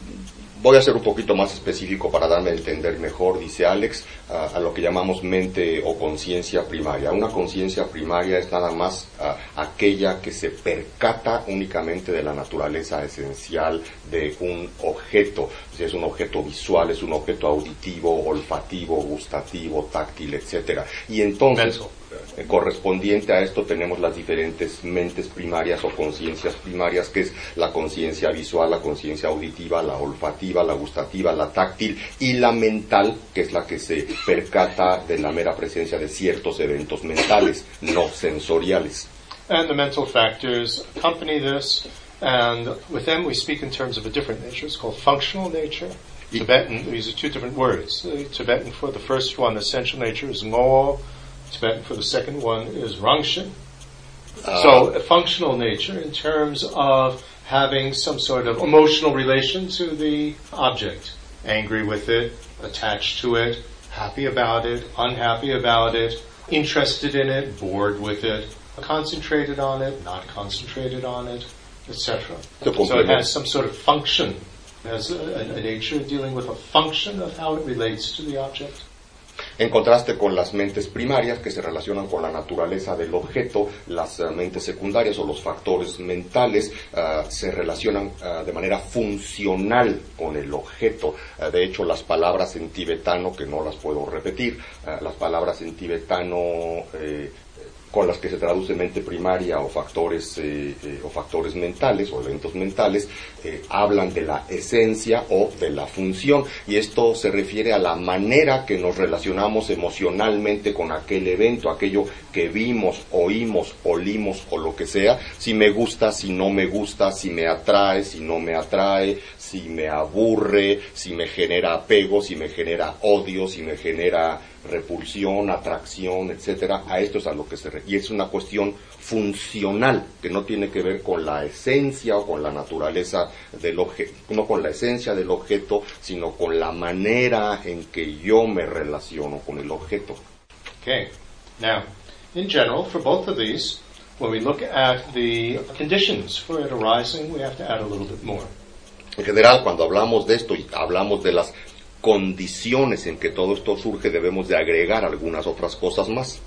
voy a ser un poquito más específico para darme a entender mejor, dice Alex, a lo que llamamos mente o conciencia primaria. Una conciencia primaria es nada más aquella que se percata únicamente de la naturaleza esencial de un objeto. Si es un objeto visual, es un objeto auditivo, olfativo, gustativo, táctil, etcétera. Y entonces. Eh, correspondiente a esto tenemos las diferentes mentes primarias o conciencias primarias, que es la conciencia visual, la conciencia auditiva, la olfativa, la gustativa, la táctil y la mental, que es la que se percata de la mera presencia de ciertos eventos mentales, no sensoriales. And the mental factors accompany this, and with them we speak in terms of a different nature. It's called functional nature. Tibetan, these are two different words. Uh, Tibetan for the first one, essential nature, is ngo. Tibetan for the second one is rangshin. Uh, so, a functional nature in terms of having some sort of emotional relation to the object. Angry with it, attached to it, happy about it, unhappy about it, interested in it, bored with it, concentrated on it, not concentrated on it, etc. So it has some sort of function, it has a, a, a nature dealing with a function of how it relates to the object. En contraste con las mentes primarias que se relacionan con la naturaleza del objeto, las eh, mentes secundarias o los factores mentales eh, se relacionan eh, de manera funcional con el objeto. De hecho, las palabras en tibetano, que no las puedo repetir, las palabras en tibetano con las que se traduce mente primaria o factores, eh, eh, o factores mentales o eventos mentales, eh, hablan de la esencia o de la función. Y esto se refiere a la manera que nos relacionamos emocionalmente con aquel evento, aquello que vimos, oímos, olimos o lo que sea, si me gusta, si no me gusta, si me atrae, si no me atrae, si me aburre, si me genera apego, si me genera odio, si me genera repulsión, atracción, etcétera, a esto es a lo que se refiere. Y es una cuestión funcional, que no tiene que ver con la esencia o con la naturaleza del objeto, no con la esencia del objeto, sino con la manera en que yo me relaciono con el objeto. Okay. Now, in general, for both of these, when we look at the conditions for it arising, we have to add a little bit more. En general, cuando hablamos de esto y hablamos de las condiciones en que todo esto surge, debemos de agregar algunas otras cosas más.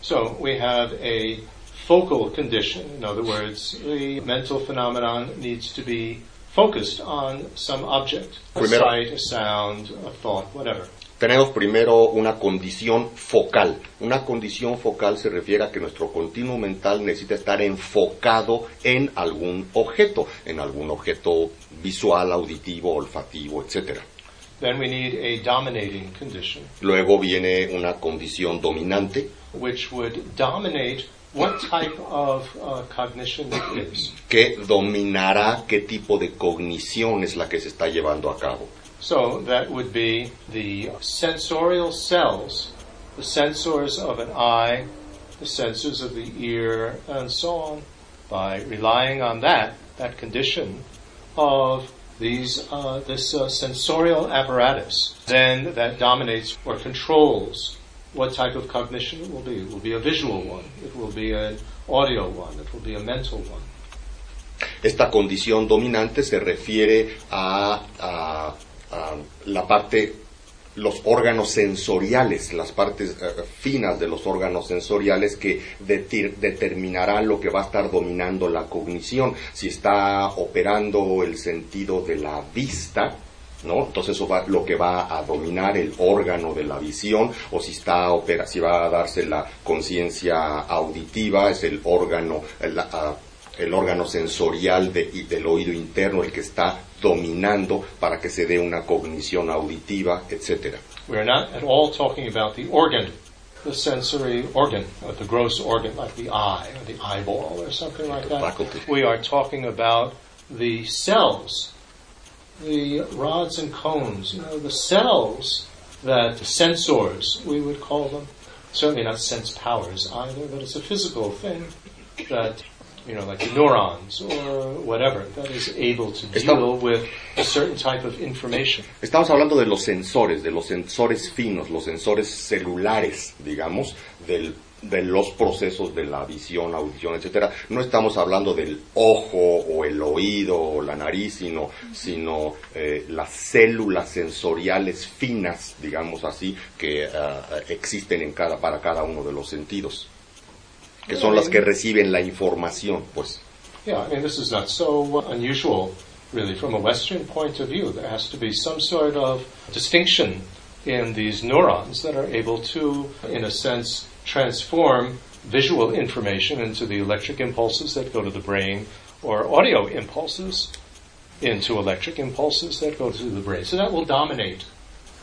So we have a focal condition. In other words, the mental phenomenon needs to be focused on some object, a Primero- sight, a sound, a thought, whatever. Tenemos primero una condición focal. Una condición focal se refiere a que nuestro continuo mental necesita estar enfocado en algún objeto, en algún objeto visual, auditivo, olfativo, etc. Then we need a dominating condition, Luego viene una condición dominante which would dominate what type of uh, cognition it is. que dominará qué tipo de cognición es la que se está llevando a cabo. So that would be the sensorial cells, the sensors of an eye, the sensors of the ear, and so on. By relying on that, that condition of these, uh, this uh, sensorial apparatus, then that dominates or controls what type of cognition it will be. It will be a visual one. It will be an audio one. It will be a mental one. Esta condición dominante se refiere a, a- a la parte, los órganos sensoriales, las partes eh, finas de los órganos sensoriales que determinarán lo que va a estar dominando la cognición. Si está operando el sentido de la vista, ¿no? Entonces eso va, lo que va a dominar el órgano de la visión, o si está opera, si va a darse la conciencia auditiva, es el órgano, el, ah, el órgano sensorial de- del oído interno el que está dominando para que se dé una cognición auditiva, etcétera. We are not at all talking about the organ, the sensory organ, or the gross organ like the eye or the eyeball or something like that. Faculty. We are talking about the cells, the rods and cones, you know, the cells that the sensors, we would call them. Certainly not sense powers either, but it's a physical thing that, you know, like the neurons or whatever, that is able to deal with a certain type of information. Estamos hablando de los sensores, de los sensores finos, los sensores celulares, digamos, del- de los procesos de la visión, audición, etcétera. No estamos hablando del ojo o el oído o la nariz, sino, sino eh, las células sensoriales finas, digamos así, que ah, existen en cada, para cada uno de los sentidos, que son las que reciben la información, pues. Yeah, I mean, this is not so unusual, really, from a Western point of view. There has to be some sort of distinction in these neurons that are able to, in a sense, transform visual information into the electric impulses that go to the brain or audio impulses into electric impulses that go to the brain. So that will dominate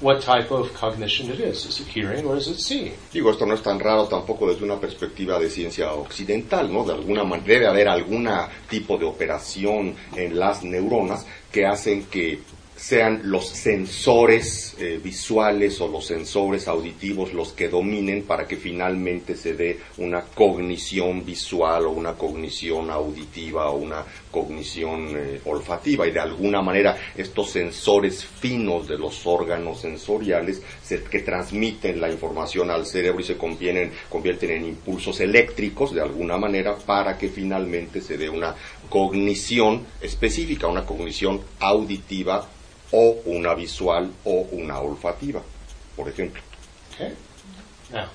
what type of cognition it is. Is it hearing or is it seeing? Digo, esto no es tan raro tampoco desde una perspectiva de ciencia occidental, ¿no? De alguna manera debe haber algún tipo de operación en las neuronas que hacen que sean los sensores eh, visuales o los sensores auditivos los que dominen para que finalmente se dé una cognición visual o una cognición auditiva o una cognición eh, olfativa. Y de alguna manera estos sensores finos de los órganos sensoriales que transmiten la información al cerebro y se convierten en impulsos eléctricos de alguna manera para que finalmente se dé una cognición específica, una cognición auditiva o una visual o una olfativa, por ejemplo. Okay. Now,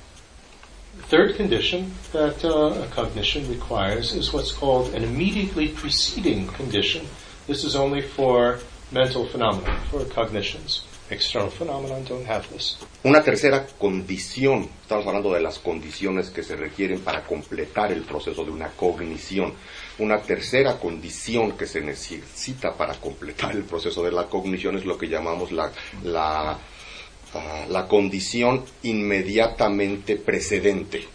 the third condition that uh, a cognition requires is what's called an immediately preceding condition. This is only for mental phenomena, for cognitions. External phenomena don't have this. Una tercera condición, estamos hablando de las condiciones que se requieren para completar el proceso de una cognición. Una tercera condición que se necesita para completar el proceso de la cognición es lo que llamamos la, la, ah, condición inmediatamente precedente.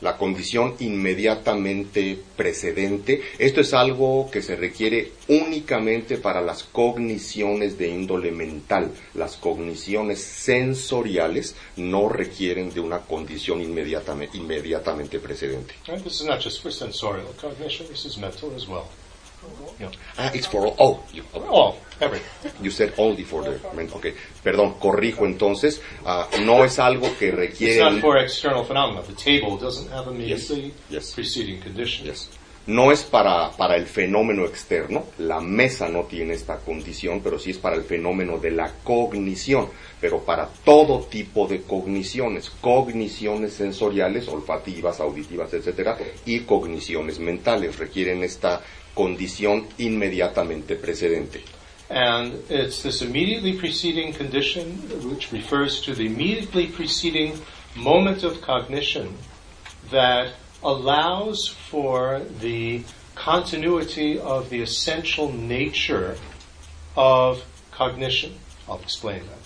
La condición inmediatamente precedente. Esto es algo que se requiere únicamente para las cogniciones de índole mental. Las cogniciones sensoriales no requieren de una condición inmediatamente, inmediatamente precedente. Ah, it's for all. All, everything. You said only for the men. Okay, perdón, corrijo entonces. Uh, no es algo que requiere. It's not for external phenomena. The table doesn't have immediately yes. preceding conditions. Yes. No es para, para el fenómeno externo, la mesa no tiene esta condición, pero sí es para el fenómeno de la cognición, pero para todo tipo de cogniciones, cogniciones sensoriales, olfativas, auditivas, etcétera, y cogniciones mentales requieren esta condición inmediatamente precedente. And it's this immediately preceding condition, which refers to the immediately preceding moment of cognition, that allows for the continuity of the essential nature of cognition. I'll explain that.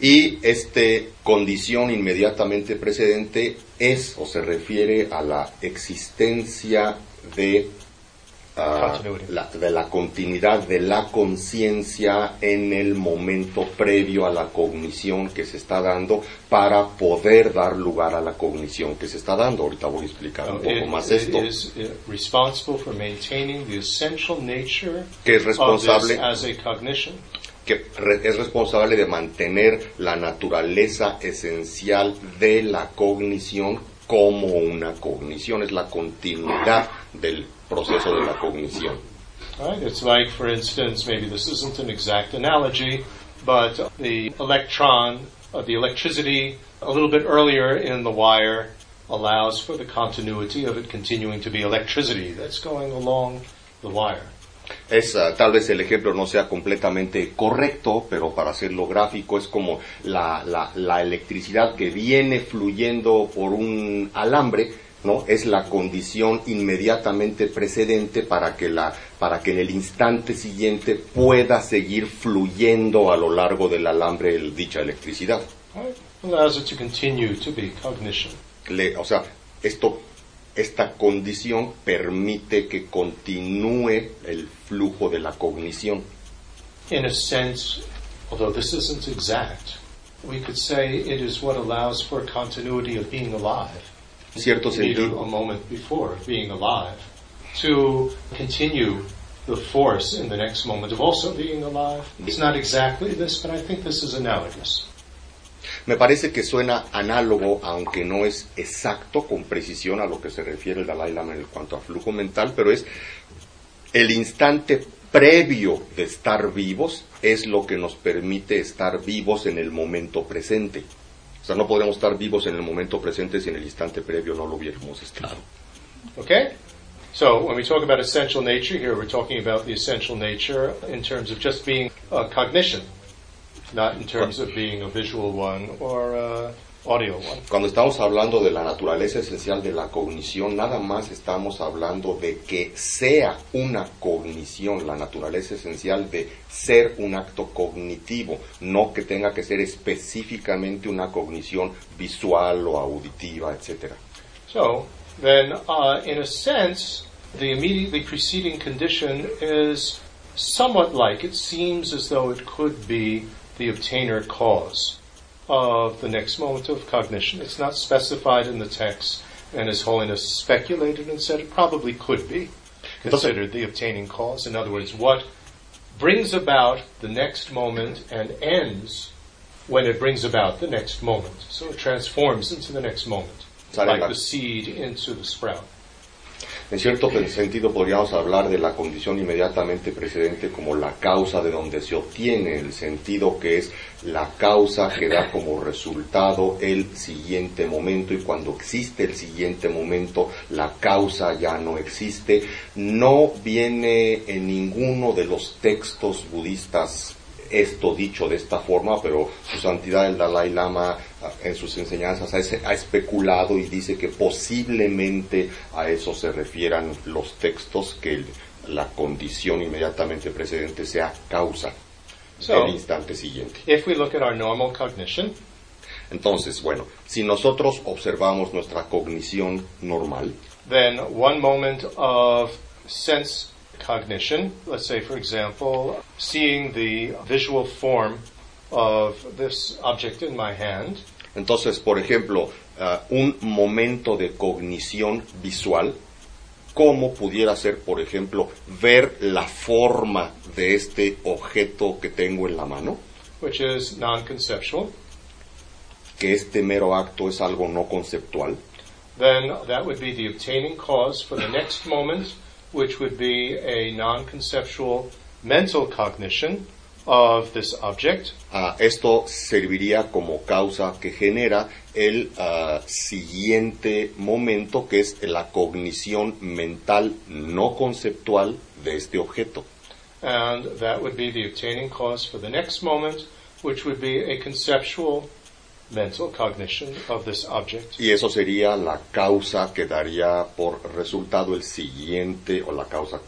Y este condición inmediatamente precedente es o se refiere a la existencia de la, de la continuidad de la conciencia en el momento previo a la cognición que se está dando para poder dar lugar a la cognición que se está dando. Ahorita voy a explicar un poco más esto. Uh, que es responsable que es responsable de mantener la naturaleza esencial de la cognición como una cognición, es la continuidad del proceso de la cognición. Right? It's like, for instance, maybe this isn't an exact analogy, but the electron, uh, the electricity a little bit earlier in the wire allows for the continuity of it continuing to be electricity that's going along the wire. Es, uh, tal vez el ejemplo no sea completamente correcto, pero para hacerlo gráfico es como la, la, la electricidad que viene fluyendo por un alambre ¿no? Es la condición inmediatamente precedente para que, la, para que en el instante siguiente pueda seguir fluyendo a lo largo del alambre dicha electricidad. Le, o sea, esto, esta condición permite que continúe el flujo de la cognición. In a sense, although this isn't exact, we could say it is what allows for continuity of being alive cierto sentido. A moment before being alive to continue the force in the next moment of also being alive. It's not exactly this, but I think this is analogous. Me parece que suena análogo, aunque no es exacto con precisión a lo que se refiere el Dalai Lama en cuanto a flujo mental, pero es el instante previo de estar vivos es lo que nos permite estar vivos en el momento presente. Sea, no podemos estar vivos en el momento presente si en el instante previo no lo hubiéramos estado. Okay? So, when we talk about essential nature here, we're talking about the essential nature in terms of just being a cognition, not in terms of being a visual one or a. Cuando estamos hablando de la naturaleza esencial de la cognición, nada más estamos hablando de que sea una cognición, la naturaleza esencial de ser un acto cognitivo, no que tenga que ser específicamente una cognición visual o auditiva, etc. So, then, uh, in a sense, the immediately preceding condition is somewhat like, it seems as though it could be the obtainer cause of the next moment of cognition. It's not specified in the text, and His Holiness speculated and said it probably could be considered the obtaining cause. In other words, what brings about the next moment and ends when it brings about the next moment. So it transforms into the next moment, like the seed into the sprout. En cierto sentido podríamos hablar de la condición inmediatamente precedente como la causa de donde se obtiene el sentido que es la causa que da como resultado el siguiente momento y cuando existe el siguiente momento la causa ya no existe. No viene en ninguno de los textos budistas esto dicho de esta forma, pero su santidad el Dalai Lama en sus enseñanzas ha especulado y dice que posiblemente a eso se refieran los textos, que la condición inmediatamente precedente sea causa del instante siguiente. entonces, bueno, si nosotros observamos nuestra cognición normal, then one moment of sense cognition. Let's say, for example, seeing the visual form of this object in my hand. Entonces, por ejemplo, uh, un momento de cognición visual, ¿cómo pudiera ser, por ejemplo, ver la forma de este objeto que tengo en la mano? Which is non-conceptual. Que este mero acto es algo no conceptual. Then that would be the obtaining cause for the next moment which would be a non-conceptual mental cognition of this object. Uh, esto serviría como causa que genera el uh, siguiente momento, que es la cognición mental no conceptual de este objeto. And that would be the obtaining cause for the next moment, which would be a conceptual mental cognition of this object. Y eso sería la causa que daría por resultado el siguiente, o la causa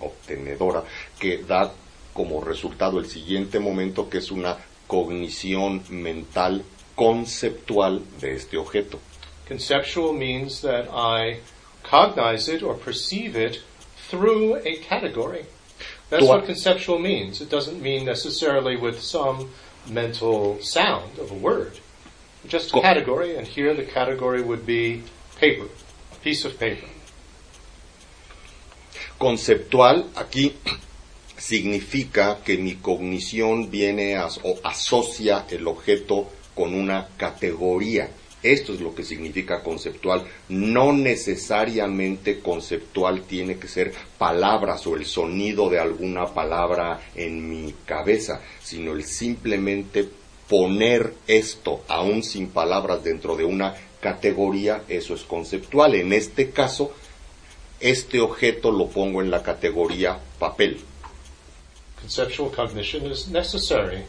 obtenedora, que da como resultado el siguiente momento, que es una cognición mental conceptual de este objeto. Conceptual means that I cognize it or perceive it through a category. That's what conceptual means. It doesn't mean necessarily with some mental sound of a word. Just a category, and here the category would be paper, a piece of paper. Conceptual, aquí significa que mi cognición viene a, o asocia el objeto con una categoría. Esto es lo que significa conceptual. No necesariamente conceptual tiene que ser palabras o el sonido de alguna palabra en mi cabeza, sino el simplemente poner esto, aún sin palabras, dentro de una categoría, eso es conceptual. En este caso, este objeto lo pongo en la categoría papel. Conceptual cognition is necessary.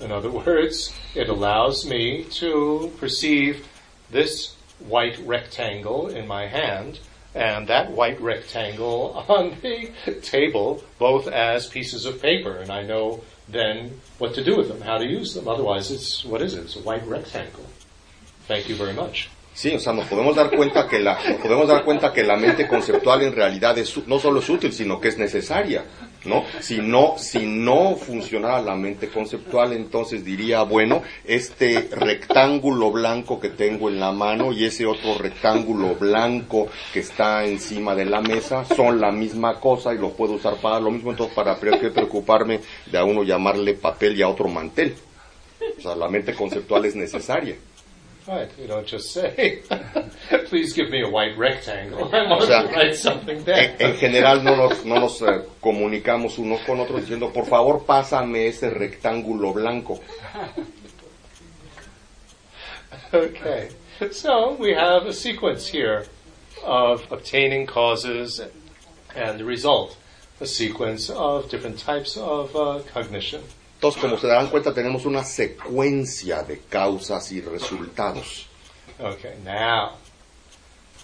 In other words, it allows me to perceive this white rectangle in my hand and that white rectangle on the table both as pieces of paper and I know then what to do with them, how to use them. Otherwise it's, what is it? It's a white rectangle. Thank you very much. Sí, o sea, nos podemos dar cuenta que la, podemos dar cuenta que la mente conceptual en realidad es, no solo es útil, sino que es necesaria, ¿no? Si no, si no funcionara la mente conceptual, entonces diría, bueno, este rectángulo blanco que tengo en la mano y ese otro rectángulo blanco que está encima de la mesa son la misma cosa y lo puedo usar para lo mismo, entonces para qué preocuparme de a uno llamarle papel y a otro mantel. O sea, la mente conceptual es necesaria. Right, you don't just say, please give me a white rectangle. I want o sea, to write something there. En, en general no nos, no nos uh, comunicamos unos con otros diciendo, por favor, pásame ese rectángulo blanco. okay, so we have a sequence here of obtaining causes and the result, a sequence of different types of uh, cognition. Entonces, como se darán cuenta, tenemos una secuencia de causas y resultados. Okay, now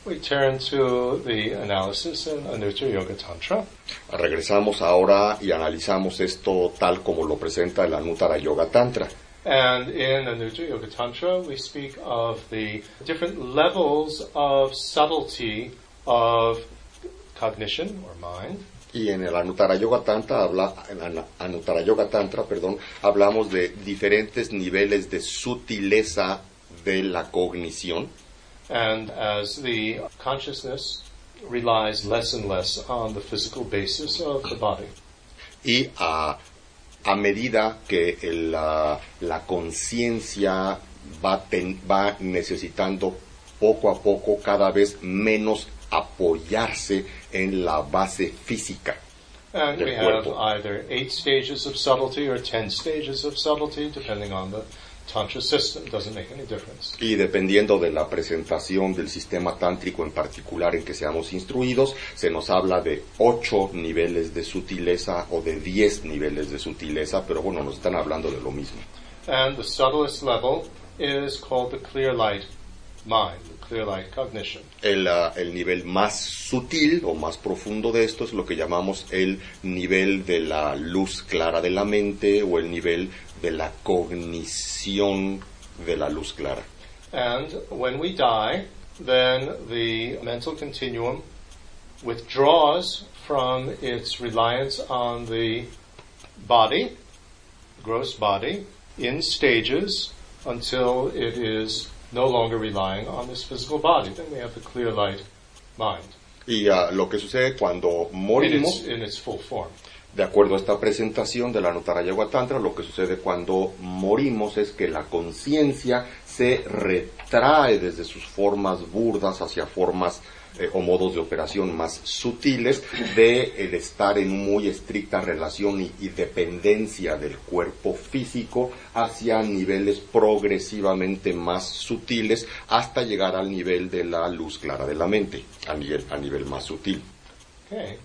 we turn to the analysis in Anuttara Yoga Tantra. Regresamos ahora y analizamos esto tal como lo presenta el Anuttara Yoga Tantra. And in Anuttara Yoga Tantra, we speak of the different levels of subtlety of cognition or mind. Y en el Anuttara Yoga Tantra, habla, en Anuttara Yoga Tantra perdón, hablamos de diferentes niveles de sutileza de la cognición. And as the consciousness relies less and less on the physical basis of the body. y a, a medida que el, la, la conciencia va, ten- va necesitando poco a poco cada vez menos apoyarse en la base física. And Del we have either eight stages of subtlety or ten stages of subtlety, depending on the Tantra system. Doesn't make any difference. Y dependiendo de la presentación del sistema tántrico en particular en que seamos instruidos, se nos habla de ocho niveles de sutileza o de diez niveles de sutileza, pero bueno, nos están hablando de lo mismo. And the subtlest level is called the clear light mind, El, ah, el nivel más sutil o más profundo de esto es lo que llamamos el nivel de la luz clara de la mente o el nivel de la cognición de la luz clara. And when we die, then the mental continuum withdraws from its reliance on the body, gross body, in stages until it is no longer relying on this physical body. Then we have the clear light mind Y ah, lo que sucede cuando in morimos, its, in its full form. de acuerdo a esta presentación de la Nuttara Yoga Tantra, lo que sucede cuando morimos es que la conciencia se retrae desde sus formas burdas hacia formas eh, o modos de operación más sutiles de el estar en muy estricta relación y, y dependencia del cuerpo físico hacia niveles progresivamente más sutiles hasta llegar al nivel de la luz clara de la mente, a nivel, a nivel más sutil. Okay.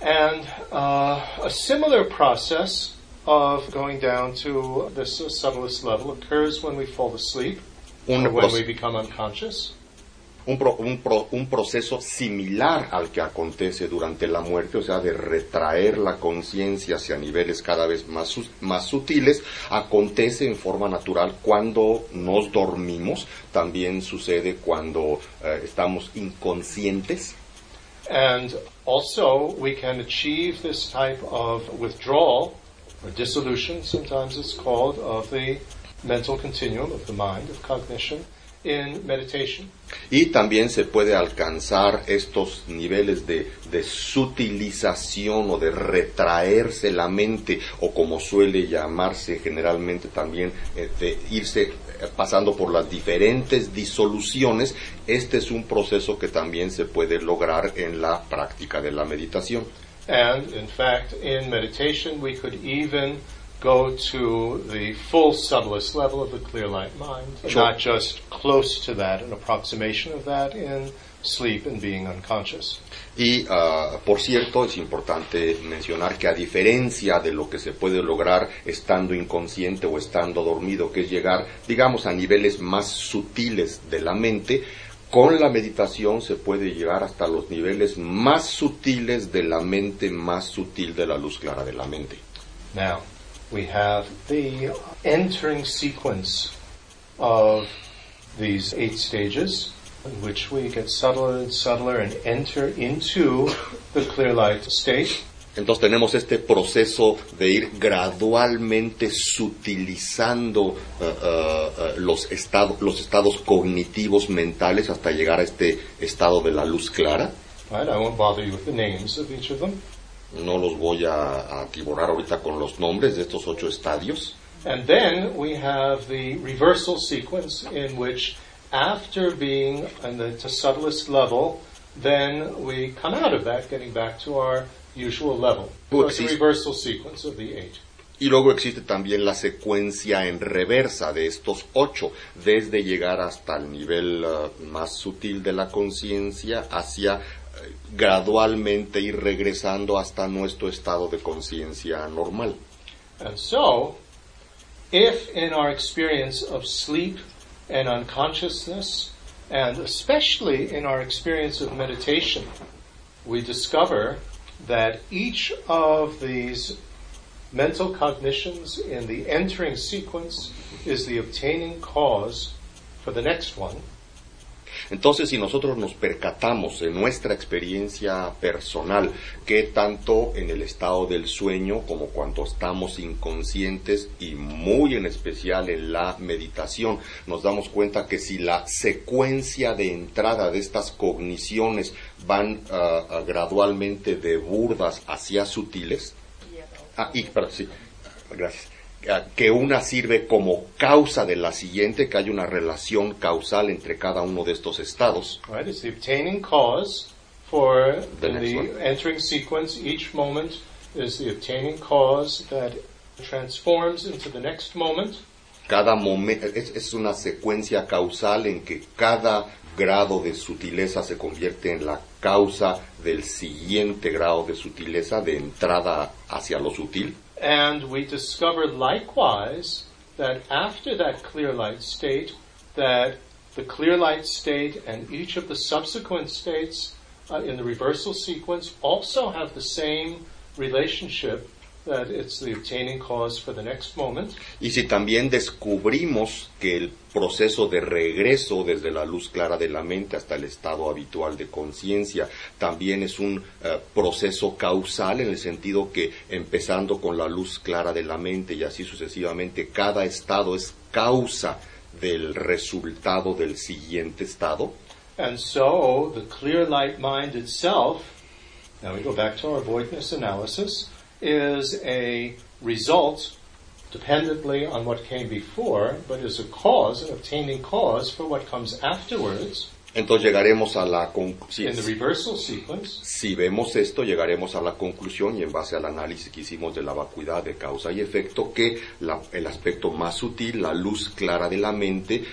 And uh, a similar process of going down to uh, subtlest level occurs when we fall asleep Un or when we become unconscious. Un, pro- un pro- un proceso similar al que acontece durante la muerte, o sea, de retraer la conciencia hacia niveles cada vez más, más sutiles, acontece en forma natural cuando nos dormimos, también sucede cuando eh, estamos inconscientes. And also, we can achieve this type of withdrawal, or dissolution, sometimes it's called, of the mental continuum of the mind, of cognition, in meditation. y también se puede alcanzar estos niveles de, de sutilización o de retraerse la mente o como suele llamarse generalmente también de irse eh, pasando por las diferentes disoluciones, este es un proceso que también se puede lograr en la práctica de la meditación. And in fact, in meditation, we could even go to the full subtlest level of the clear light mind, Sure. not just close to that, an approximation of that in sleep and being unconscious. Y, ah, por cierto, es importante mencionar que a diferencia de lo que se puede lograr estando inconsciente o estando dormido, que es llegar, digamos, a niveles más sutiles de la mente, con la meditación se puede llegar hasta los niveles más sutiles de la mente, más sutil de la luz clara de la mente. Now, we have the entering sequence of these eight stages in which we get subtler and subtler and enter into the clear light state. Entonces tenemos este proceso de ir gradualmente sutilizando eh, eh, eh, los, estados, los estados cognitivos mentales hasta llegar a este estado de la luz clara. Right? I won't bother you with the names of each of them. No los voy a, a atiborrar ahorita con los nombres de estos ocho estadios. And then we have the reversal sequence in which after being in the subtlest level, then we come out of that, getting back to our usual level. So it's Existe- reversal sequence of the eight. Y luego existe también la secuencia en reversa de estos ocho, desde llegar hasta el nivel eh, más sutil de la conciencia hacia gradualmente ir regresando hasta nuestro estado de conciencia normal. And so, if in our experience of sleep and unconsciousness, and especially in our experience of meditation, we discover that each of these mental cognitions in the entering sequence is the obtaining cause for the next one, Entonces, si nosotros nos percatamos en nuestra experiencia personal que tanto en el estado del sueño como cuando estamos inconscientes y muy en especial en la meditación, nos damos cuenta que si la secuencia de entrada de estas cogniciones van ah, gradualmente de burdas hacia sutiles, ah, y, sí, gracias que una sirve como causa de la siguiente, que hay una relación causal entre cada uno de estos estados. right? It's the obtaining cause for The the entering sequence. Each moment is the obtaining cause that transforms into the next moment. Cada momento es, es una secuencia causal en que cada grado de sutileza se convierte en la causa del siguiente grado de sutileza de entrada hacia lo sutil. And we discover likewise that after that clear light state, that the clear light state and each of the subsequent states uh, in the reversal sequence also have the same relationship that it's the obtaining cause for the next moment. Y si también descubrimos que el proceso de regreso desde la luz clara de la mente hasta el estado habitual de conciencia también es un eh, proceso causal en el sentido que empezando con la luz clara de la mente y así sucesivamente, cada estado es causa del resultado del siguiente estado. And so the clear light mind itself, now we go back to our voidness analysis, is a result dependently on what came before, but is a cause, an obtaining cause for what comes afterwards Entonces llegaremos a la conclusión. in the reversal sequence. Si vemos esto, llegaremos a la conclusión y en base al análisis que hicimos de la vacuidad de causa y efecto, que la- el aspecto más sutil, la luz clara de la mente,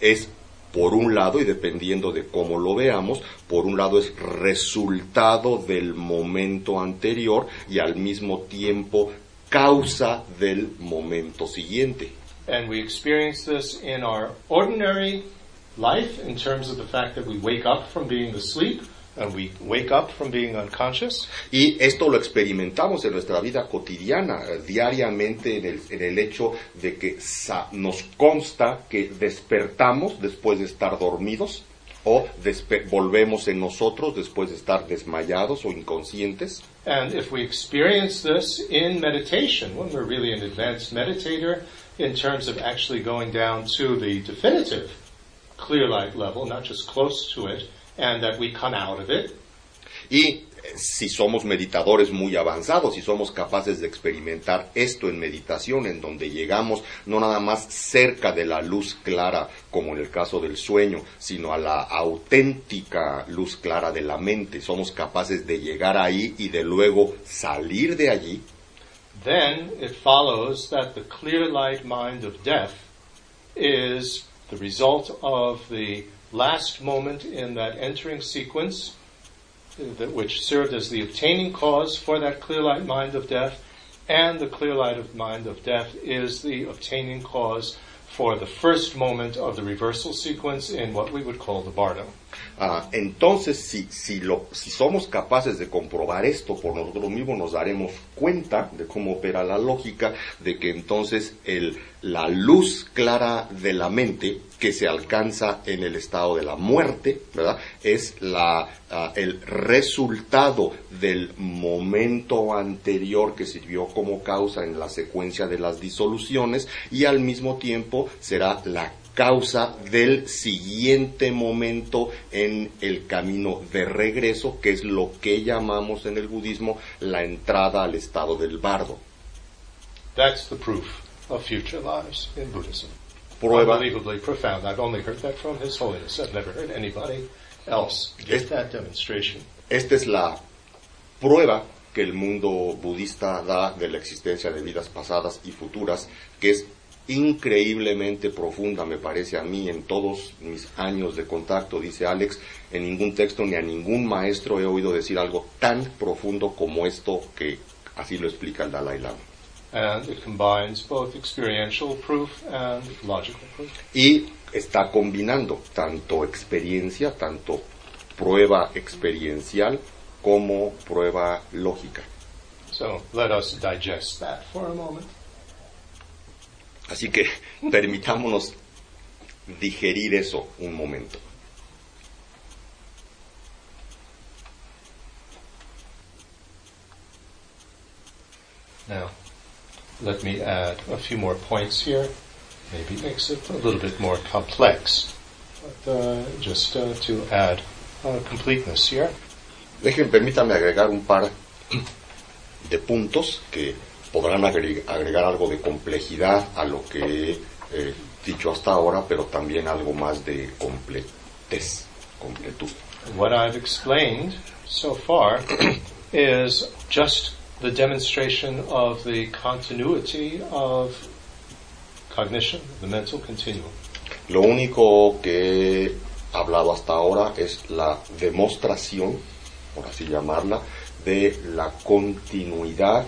es por un lado, y dependiendo de cómo lo veamos, por un lado es resultado del momento anterior y al mismo tiempo causa del momento siguiente. And we experience this in our ordinary life in terms of the fact that we wake up from being asleep and we wake up from being unconscious. Y esto lo experimentamos en nuestra vida cotidiana, eh, diariamente, en el, en el hecho de que sa- nos consta que despertamos después de estar dormidos o despe- volvemos en nosotros después de estar desmayados o inconscientes. And if we experience this in meditation, when we're really an advanced meditator, in terms of actually going down to the definitive clear light level, not just close to it, and that we come out of it, Y eh, si somos meditadores muy avanzados, si somos capaces de experimentar esto en meditación, en donde llegamos no nada más cerca de la luz clara, como en el caso del sueño, sino a la auténtica luz clara de la mente, somos capaces de llegar ahí y de luego salir de allí, then it follows that the clear light mind of death is the result of the last moment in that entering sequence, that which served as the obtaining cause for that clear light mind of death, and the clear light of mind of death is the obtaining cause for the first moment of the reversal sequence in what we would call the bardo. Ah, entonces, si, si, lo, si somos capaces de comprobar esto por nosotros mismos, nos daremos cuenta de cómo opera la lógica, de que entonces el, la luz clara de la mente que se alcanza en el estado de la muerte. Es la, ah, el resultado del momento anterior que sirvió como causa en la secuencia de las disoluciones y al mismo tiempo será la causa del siguiente momento en el camino de regreso, que es lo que llamamos en el budismo la entrada al estado del bardo. That's the proof of future lives in Buddhism. Prueba, Unbelievably profound. I've only heard that from His Holiness. I've never heard anybody else give that demonstration. esta es la prueba que el mundo budista da de la existencia de vidas pasadas y futuras, que es increíblemente profunda, me parece a mí, en todos mis años de contacto, dice Alex, en ningún texto ni a ningún maestro he oído decir algo tan profundo como esto que así lo explica el Dalai Lama. And it combines both experiential proof and logical proof. Y está combinando tanto experiencia, tanto prueba experiencial como prueba lógica. So let us digest that for a moment. Así que permitámonos digerir eso un momento. Now, let me add a few more points here. Maybe makes it a little bit more complex. But uh, just uh, to add uh, completeness here. Dejen, permítanme agregar un par de puntos que podrán agre- agregar algo de complejidad a lo que he eh, dicho hasta ahora, pero también algo más de completez, completud. What I've explained so far is just the demonstration of the continuity of cognition, the mental continuum. Lo único que he hablado hasta ahora es la demostración, por así llamarla, de la continuidad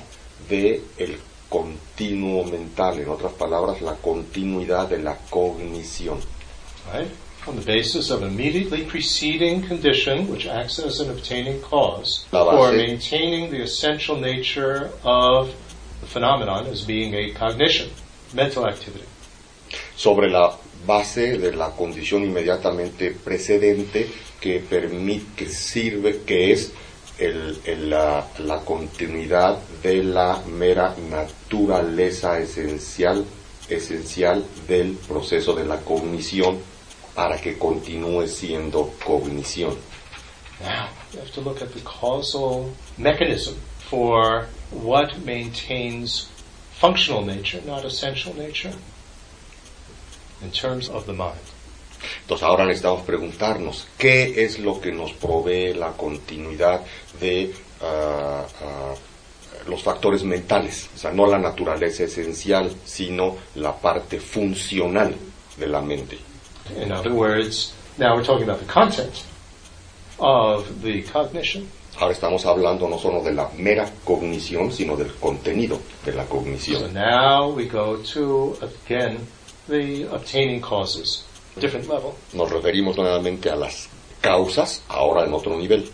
de el continuo mental, en otras palabras, la continuidad de la cognición. right? On the basis of immediately preceding condition, which acts as an obtaining cause, for maintaining the essential nature of the phenomenon as being a cognition, mental activity. sobre la base de la condición inmediatamente precedente que permite, que sirve, que es el- el- la, la continuidad de la mera naturaleza esencial, esencial del proceso de la cognición para que continúe siendo cognición. Now, you have to look at the causal mechanism for what maintains functional nature, not essential nature, in terms of the mind. Entonces ahora necesitamos preguntarnos qué es lo que nos provee la continuidad de ah, ah, los factores mentales, o sea, no la naturaleza esencial, sino la parte funcional de la mente. In other words, now we're talking about the content of the cognition. Ahora estamos hablando no solo de la mera cognición, sino del contenido de la So cognición. now we go to, again, the obtaining causes. Nos referimos nuevamente a las causas, ahora en otro nivel.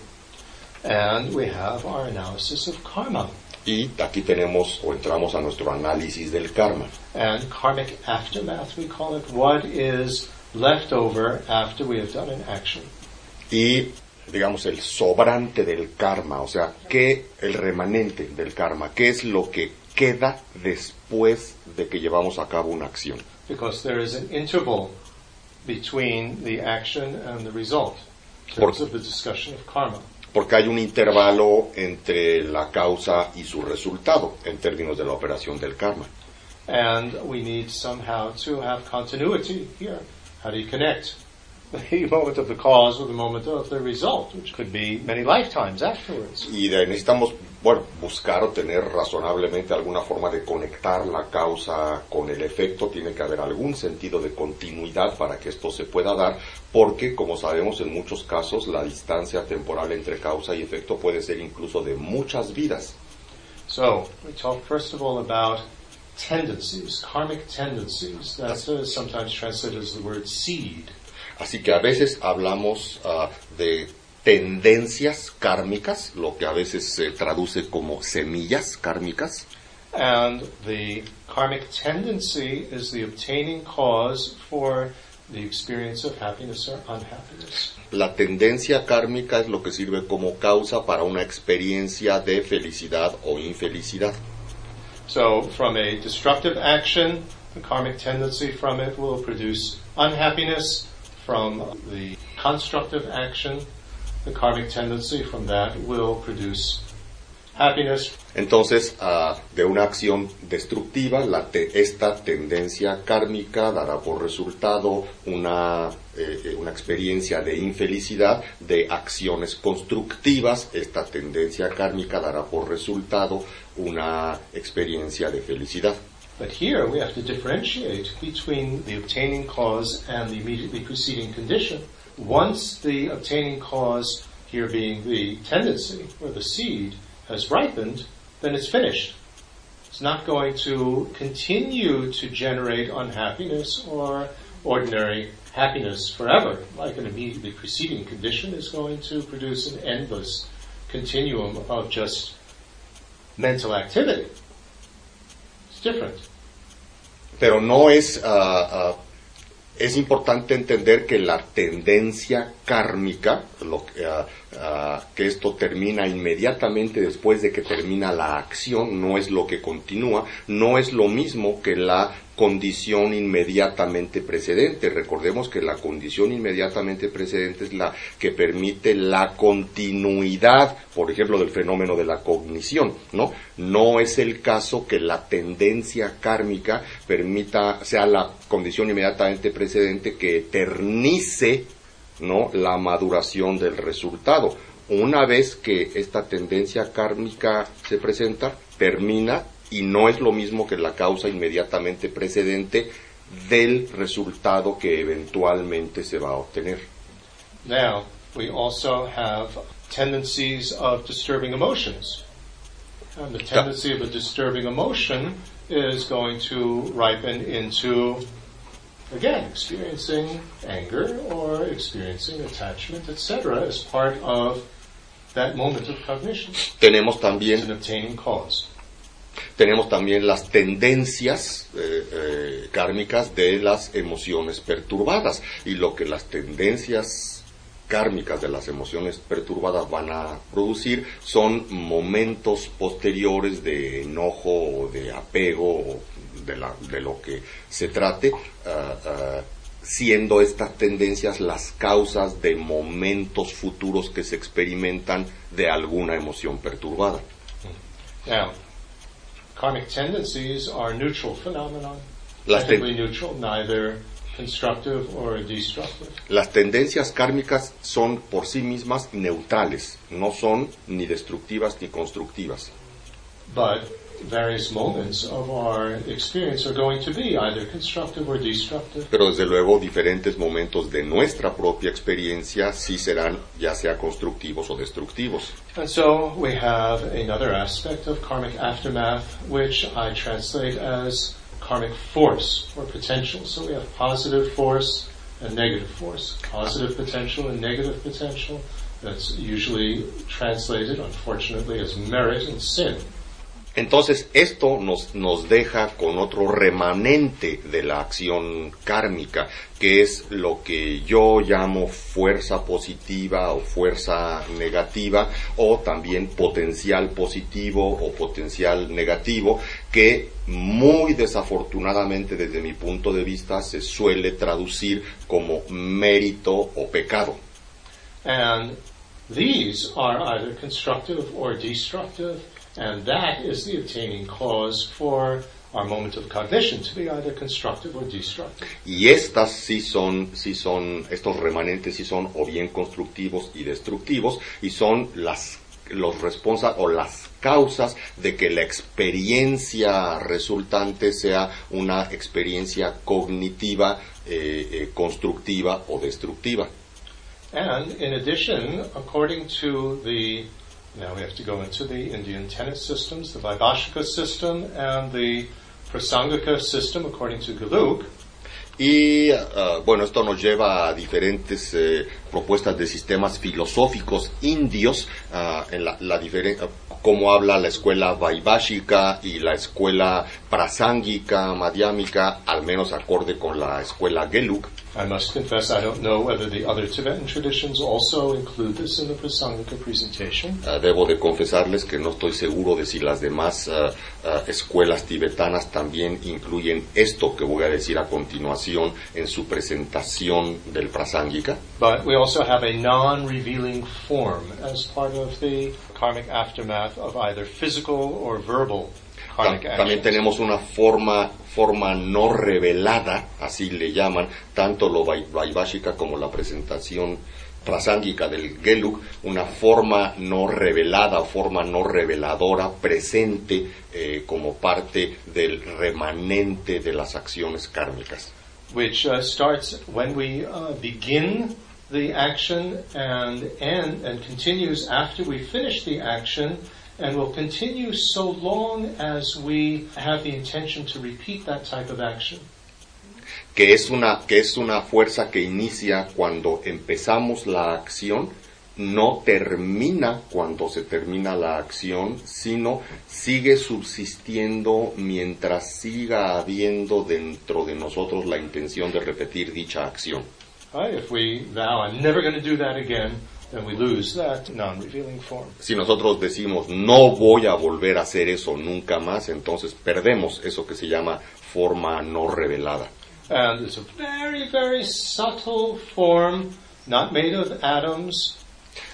And we have our analysis of karma Y aquí tenemos o entramos a nuestro análisis del karma. and karmic aftermath, we call it. What is left over after we have done an action? y digamos el sobrante del karma, o sea, qué el remanente del karma, qué es lo que queda después de que llevamos a cabo una acción. Because there is an interval between the action and the result in terms of the discussion of karma. Porque hay un intervalo entre la causa y su resultado en términos de la operación del karma. And we need somehow to have continuity here. How do you connect the moment of the cause with the moment of the result, which could be many lifetimes afterwards? Y de- necesitamos, bueno, buscar o tener razonablemente alguna forma de conectar la causa con el efecto. Tiene que haber algún sentido de continuidad para que esto se pueda dar, porque, como sabemos, en muchos casos la distancia temporal entre causa y efecto puede ser incluso de muchas vidas. So, we talk first of all about tendencies, karmic tendencies. That's uh, sometimes translated as the word seed. Así que a veces hablamos ah, de tendencias kármicas, lo que a veces se traduce como semillas kármicas. And the karmic tendency is the obtaining cause for the experience of happiness or unhappiness. La tendencia kármica es lo que sirve como causa para una experiencia de felicidad o infelicidad. So, from a destructive action, the karmic tendency from it will produce unhappiness. From the constructive action, the karmic tendency from that will produce happiness. Entonces, ah, de una acción destructiva, la te- esta tendencia kármica dará por resultado una, eh, eh, una experiencia de infelicidad, de acciones constructivas, esta tendencia kármica dará por resultado una experiencia de felicidad. But here we have to differentiate between the obtaining cause and the immediately preceding condition. Once the obtaining cause, here being the tendency or the seed, has ripened, then it's finished. It's not going to continue to generate unhappiness or ordinary happiness forever, like an immediately preceding condition is going to produce an endless continuum of just mental activity. It's different. Pero no es, uh, es importante entender que la tendencia kármica, lo que, uh, que esto termina inmediatamente después de que termina la acción, no es lo que continúa, no es lo mismo que la condición inmediatamente precedente. Recordemos que la condición inmediatamente precedente es la que permite la continuidad, por ejemplo, del fenómeno de la cognición, ¿no? No es el caso que la tendencia kármica permita, sea la condición inmediatamente precedente que eternice ¿no? la maduración del resultado. Una vez que esta tendencia kármica se presenta, termina y no es lo mismo que la causa inmediatamente precedente del resultado que eventualmente se va a obtener. Now, we also have tendencies of disturbing emotions. And the tendency of a disturbing emotion is going to ripen into again, experiencing anger or experiencing attachment, etc., as part of that moment of cognition. Tenemos también, tenemos también las tendencias eh, eh, kármicas de las emociones perturbadas y lo que las tendencias kármicas de las emociones perturbadas van a producir son momentos posteriores de enojo o de apego de, la, de lo que se trate, uh, uh, siendo estas tendencias las causas de momentos futuros que se experimentan de alguna emoción perturbada. Now, karmic tendencies are neutral phenomenon. Las, neutral, neither constructive or destructive. las tendencias kármicas son por sí mismas neutrales, no son ni destructivas ni constructivas. But various moments of our experience are going to be either constructive or destructive. Pero desde luego diferentes momentos de nuestra propia experiencia sí serán ya sea constructivos o destructivos. And so we have another aspect of karmic aftermath, which I translate as karmic force or potential. So we have positive force and negative force. Positive potential and negative potential. That's usually translated, unfortunately, as merit and sin. Entonces, esto nos, nos deja con otro remanente de la acción kármica, que es lo que yo llamo fuerza positiva o fuerza negativa, o también potencial positivo o potencial negativo, que muy desafortunadamente desde mi punto de vista se suele traducir como mérito o pecado. And these are either constructive or destructive, and that is the attaining cause for our moment of cognition to be either constructive or destructive. Y estas sí son, sí son, estos remanentes sí son o bien constructivos y destructivos, y son las, los responsa o las causas de que la experiencia resultante sea una experiencia cognitiva, eh, eh, constructiva o destructiva. And in addition, according to the, now we have to go into the Indian tenet systems, the Vaibhashika system and the Prasangika system, according to Galuk, Y ah, bueno, esto nos lleva a diferentes eh, propuestas de sistemas filosóficos indios, ah, en la, la cómo habla la escuela vaibhashika y la escuela prasángika, madhyamika, al menos acorde con la escuela Gelug. I must confess I don't know whether the other Tibetan traditions also include this in the Prasangika presentation. Ah, debo de confesarles que no estoy seguro de si las demás ah, ah, escuelas tibetanas también incluyen esto que voy a decir a continuación en su presentación del prasángika. But we also have a non-revealing form as part of the karmic aftermath of either physical or verbal Ta- También tenemos una forma, forma no revelada, así le llaman, tanto lo vai- vaibhashika como la presentación prasángica del Gelug, una forma no revelada forma no reveladora presente eh, como parte del remanente de las acciones kármicas. which uh, starts when we uh, begin the action and end and continues after we finish the action and will continue so long as we have the intention to repeat that type of action. que es una que es una fuerza que inicia cuando empezamos la acción no termina cuando se termina la acción, sino sigue subsistiendo mientras siga habiendo dentro de nosotros la intención de repetir dicha acción. Right? If we vow, I'm never going to do that again, then we lose that non-revealing form. Si nosotros decimos no voy a volver a hacer eso nunca más, entonces perdemos eso que se llama forma no revelada. And it's a very, very subtle form, not made of atoms,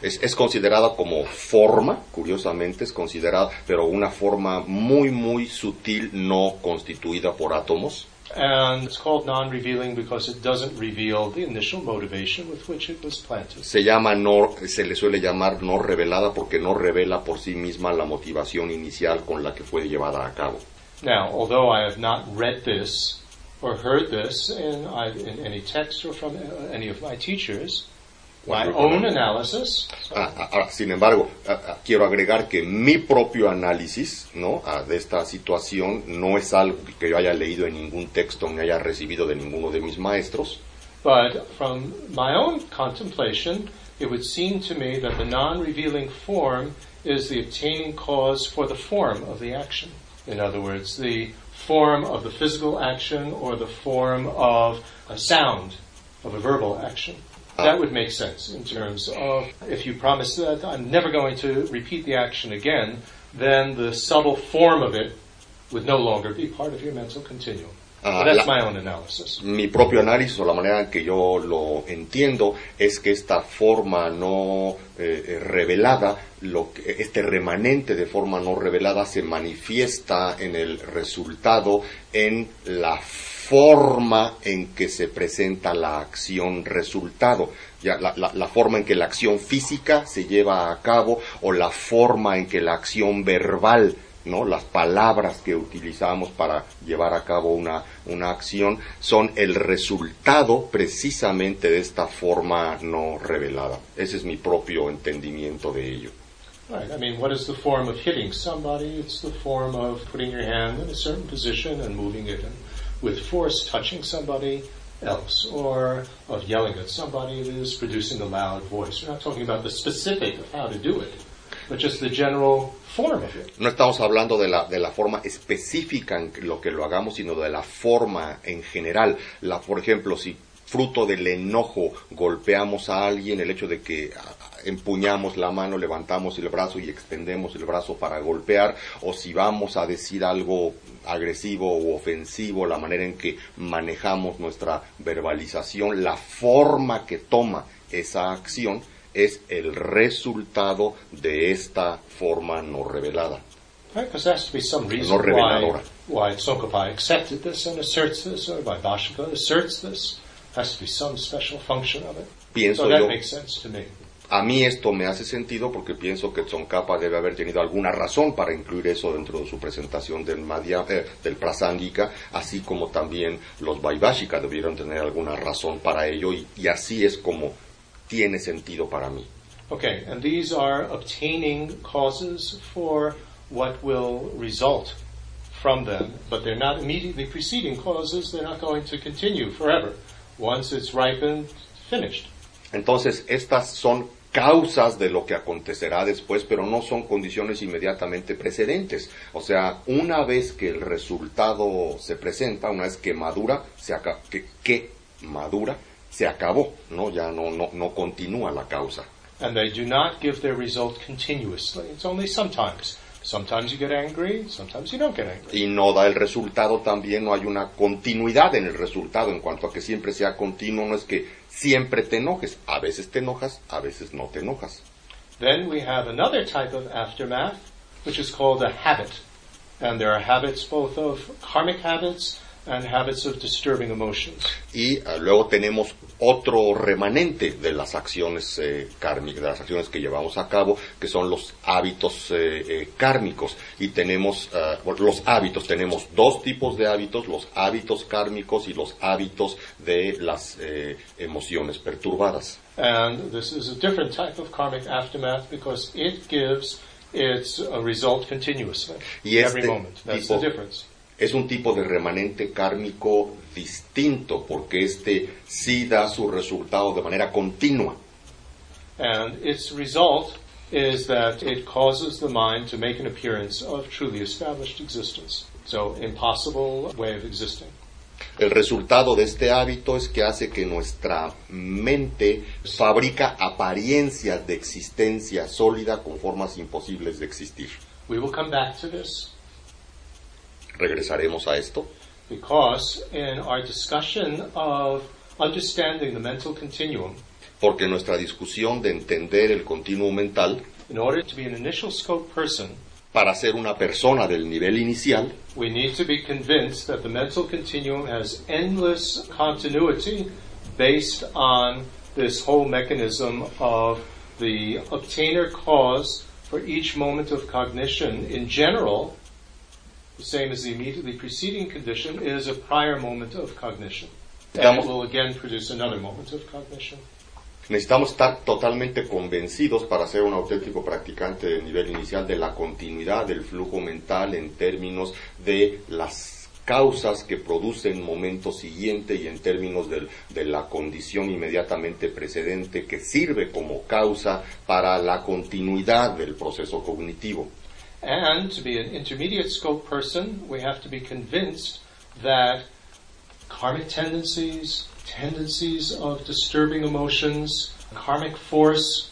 Es, es considerada como forma, curiosamente es considerada, pero una forma muy, muy sutil, no constituida por átomos. And it's called non-revealing because it doesn't reveal the initial motivation with which it was planted. Se llama no, se le suele llamar no revelada porque no revela por sí misma la motivación inicial con la que fue llevada a cabo. Now, although I have not read this or heard this in, in any text or from any of my teachers, my own analysis, Ah, ah, ahora, sin embargo, ah, ah, quiero agregar que mi propio análisis ¿no? ah, de esta situación no es algo que yo haya leído en ningún texto ni haya recibido de ninguno de mis maestros, but from my own contemplation, it would seem to me that the non-revealing form is the obtaining cause for the form of the action. In other words, the form of the physical action or the form of a sound, of a verbal action. That would make sense in terms of if you promise that I'm never going to repeat the action again, then the subtle form of it would no longer be part of your mental continuum. But that's la- my own analysis. mi propio análisis o la manera en que yo lo entiendo es que esta forma no eh, eh, revelada, lo que- este remanente de forma no revelada se manifiesta en el resultado en la forma en que se presenta la acción resultado, ya la, la- la forma en que la acción física se lleva a cabo o la forma en que la acción verbal ¿no? Las palabras que utilizamos para llevar a cabo una, una acción son el resultado precisamente de esta forma no revelada. Ese es mi propio entendimiento de ello. Right. I mean, what is the form of hitting somebody? It's the form of putting your hand in a certain position and moving it and with force touching somebody else, or of yelling at somebody that is producing a loud voice. We're not talking about the specific of how to do it, but just the general form of it. No estamos hablando de la, de la forma específica en lo que lo hagamos, sino de la forma en general. La, por ejemplo, si fruto del enojo golpeamos a alguien, el hecho de que empuñamos la mano, levantamos el brazo y extendemos el brazo para golpear, o si vamos a decir algo agresivo o ofensivo, la manera en que manejamos nuestra verbalización, la forma que toma esa acción es el resultado de esta forma no revelada. Right? There has to be some reason No why, reveladora. why Tsongkhapa accepted this and asserts this, or why Bashika asserts this. Has to be some special function of it. Pienso so that yo, makes sense to me. A mí esto me hace sentido porque pienso que Tsongkhapa debe haber tenido alguna razón para incluir eso dentro de su presentación del, Madhya- eh, del Prasangika, así como también los Vaibhashika debieron tener alguna razón para ello y, y así es como tiene sentido para mí. Okay, and these are obtaining causes for what will result from them, but they're not immediately preceding causes. They're not going to continue forever. Once it's ripened, finished. Entonces, estas son causas de lo que acontecerá después, pero no son condiciones inmediatamente precedentes. O sea, una vez que el resultado se presenta, una vez que madura, se aca- que, que madura, se acabó, ¿no? Ya no, no, no continúa la causa. And they do not give their result continuously. It's only sometimes. Sometimes you get angry, sometimes you don't get angry. Y no da el resultado también, no hay una continuidad en el resultado en cuanto a que siempre sea continuo, no es que siempre te enojes, a veces te enojas, a veces no te enojas. Then we have another type of aftermath, which is called a habit. And there are habits both of karmic habits and habits of disturbing emotions. y eh, luego tenemos otro remanente de las acciones eh, kármicas, de las acciones que llevamos a cabo, que son los hábitos eh, eh, kármicos. Y tenemos bueno, los hábitos, tenemos dos tipos de hábitos, los hábitos kármicos y los hábitos de las eh, emociones perturbadas. And this is a different type of karmic aftermath because it gives it's a result continuously, Y every este moment. That's the difference. Es un tipo de remanente kármico distinto porque este sí da su resultado de manera continua. And its result is that it causes the mind to make an appearance of truly established existence. So, impossible way of existing. El resultado de este hábito es que hace que nuestra mente fabrica apariencias de existencia sólida con formas imposibles de existir. We will come back to this Regresaremos a esto. Because in our discussion of understanding the mental continuum, porque nuestra discusión de entender el continuo mental in order to be an initial scope person, para ser una persona del nivel inicial we need to be convinced that the mental continuum has endless continuity based on this whole mechanism of the obtainer cause for each moment of cognition in general, the same as the immediately preceding condition, is a prior moment of cognition. And it will again produce another moment of cognition. Necesitamos estar totalmente convencidos para ser un auténtico practicante del nivel inicial de la continuidad del flujo mental en términos de las causas que producen momento siguiente y en términos de la condición inmediatamente precedente que sirve como causa para la continuidad del proceso cognitivo. And to be an intermediate scope person, we have to be convinced that karmic tendencies, tendencies of disturbing emotions, karmic force,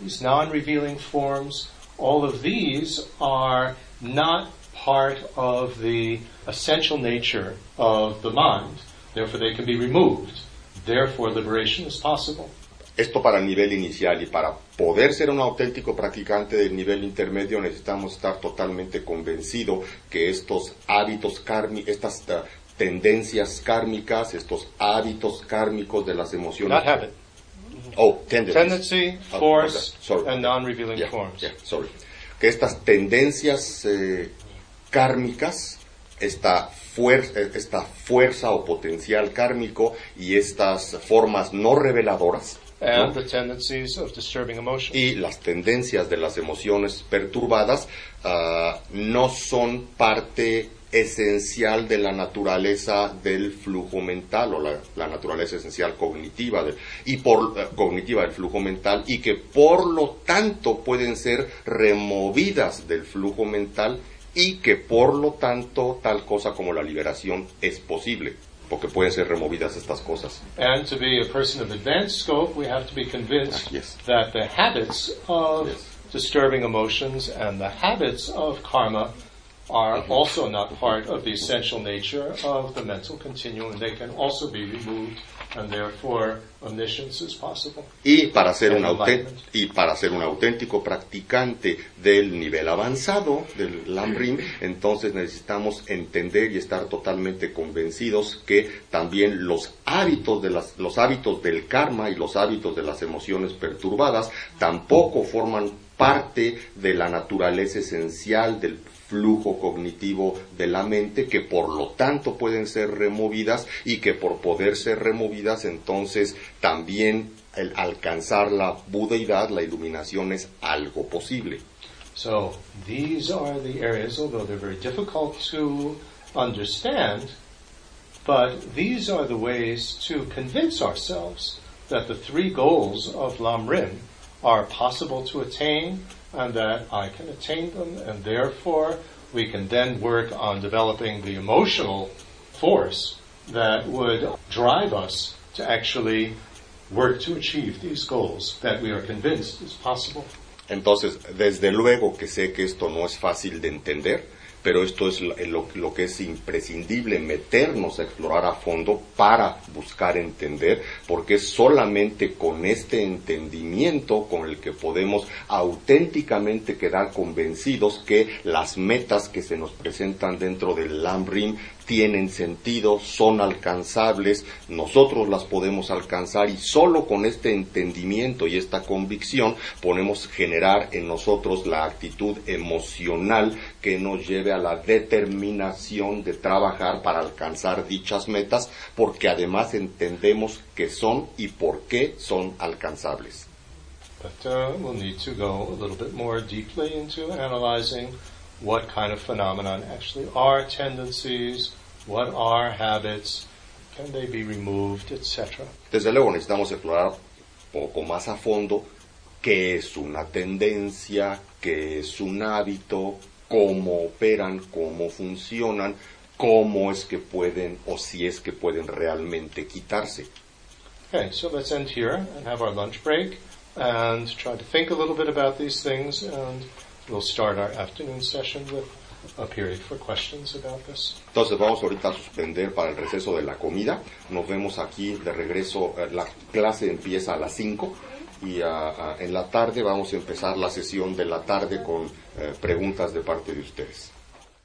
these non-revealing forms, all of these are not part of the essential nature of the mind. Therefore, they can be removed. Therefore, liberation is possible. Esto para el nivel inicial y para poder ser un auténtico practicante del nivel intermedio necesitamos estar totalmente convencido que estos hábitos kármicos, estas eh, tendencias kármicas, estos hábitos kármicos de las emociones. Not habit. Oh, tendencies. Tendency, Oh, force, sorry. and non-revealing Yeah, forms. yeah, sorry. Que estas tendencias eh, kármicas, esta fuerza, esta fuerza o potencial kármico y estas formas no reveladoras. And the tendencies of disturbing emotion. y las tendencias de las emociones perturbadas ah, no son parte esencial de la naturaleza del flujo mental o la, la naturaleza esencial cognitiva del- y por eh, cognitiva del flujo mental y que por lo tanto pueden ser removidas del flujo mental y que por lo tanto tal cosa como la liberación es posible porque pueden ser removidas estas cosas. And to be a person of advanced scope, we have to be convinced Ah, yes. that the habits of Yes. disturbing emotions and the habits of karma are also not part of the essential nature of the mental continuum. They can also be removed, and therefore omniscience is possible. Y para ser un y para ser un auténtico practicante del nivel avanzado del Lamrim, entonces necesitamos entender y estar totalmente convencidos que también los hábitos de las, los hábitos del karma y los hábitos de las emociones perturbadas tampoco forman parte de la naturaleza esencial del flujo cognitivo de la mente que por lo tanto pueden ser removidas y que por poder ser removidas entonces también el alcanzar la budeidad, la iluminación es algo posible. So these are the areas, although they're very difficult to understand, but these are the ways to convince ourselves that the three goals of Lam Rim are possible to attain and that I can attain them and therefore we can then work on developing the emotional force that would drive us to actually work to achieve these goals that we are convinced is possible. Entonces, desde luego que sé que esto no es fácil de entender, pero esto es lo, que es imprescindible meternos a explorar a fondo para buscar entender, porque es solamente con este entendimiento con el que podemos auténticamente quedar convencidos que las metas que se nos presentan dentro del Lambrim tienen sentido, son alcanzables, nosotros las podemos alcanzar y solo con este entendimiento y esta convicción podemos generar en nosotros la actitud emocional que nos lleve a la determinación de trabajar para alcanzar dichas metas porque además entendemos que son y por qué son alcanzables. Uh, what kind of phenomenon actually are tendencies, what are habits, can they be removed, etc. Desde luego necesitamos explorar poco más a fondo qué es una tendencia, qué es un hábito, cómo operan, cómo funcionan, cómo es que pueden o si es que pueden realmente quitarse. Okay, so let's end here and have our lunch break and try to think a little bit about these things and Entonces vamos ahorita a suspender para el receso de la comida. Nos vemos aquí de regreso. eh, La clase empieza a las 5 y ah, ah, en la tarde vamos a empezar la sesión de la tarde con eh, preguntas de parte de ustedes.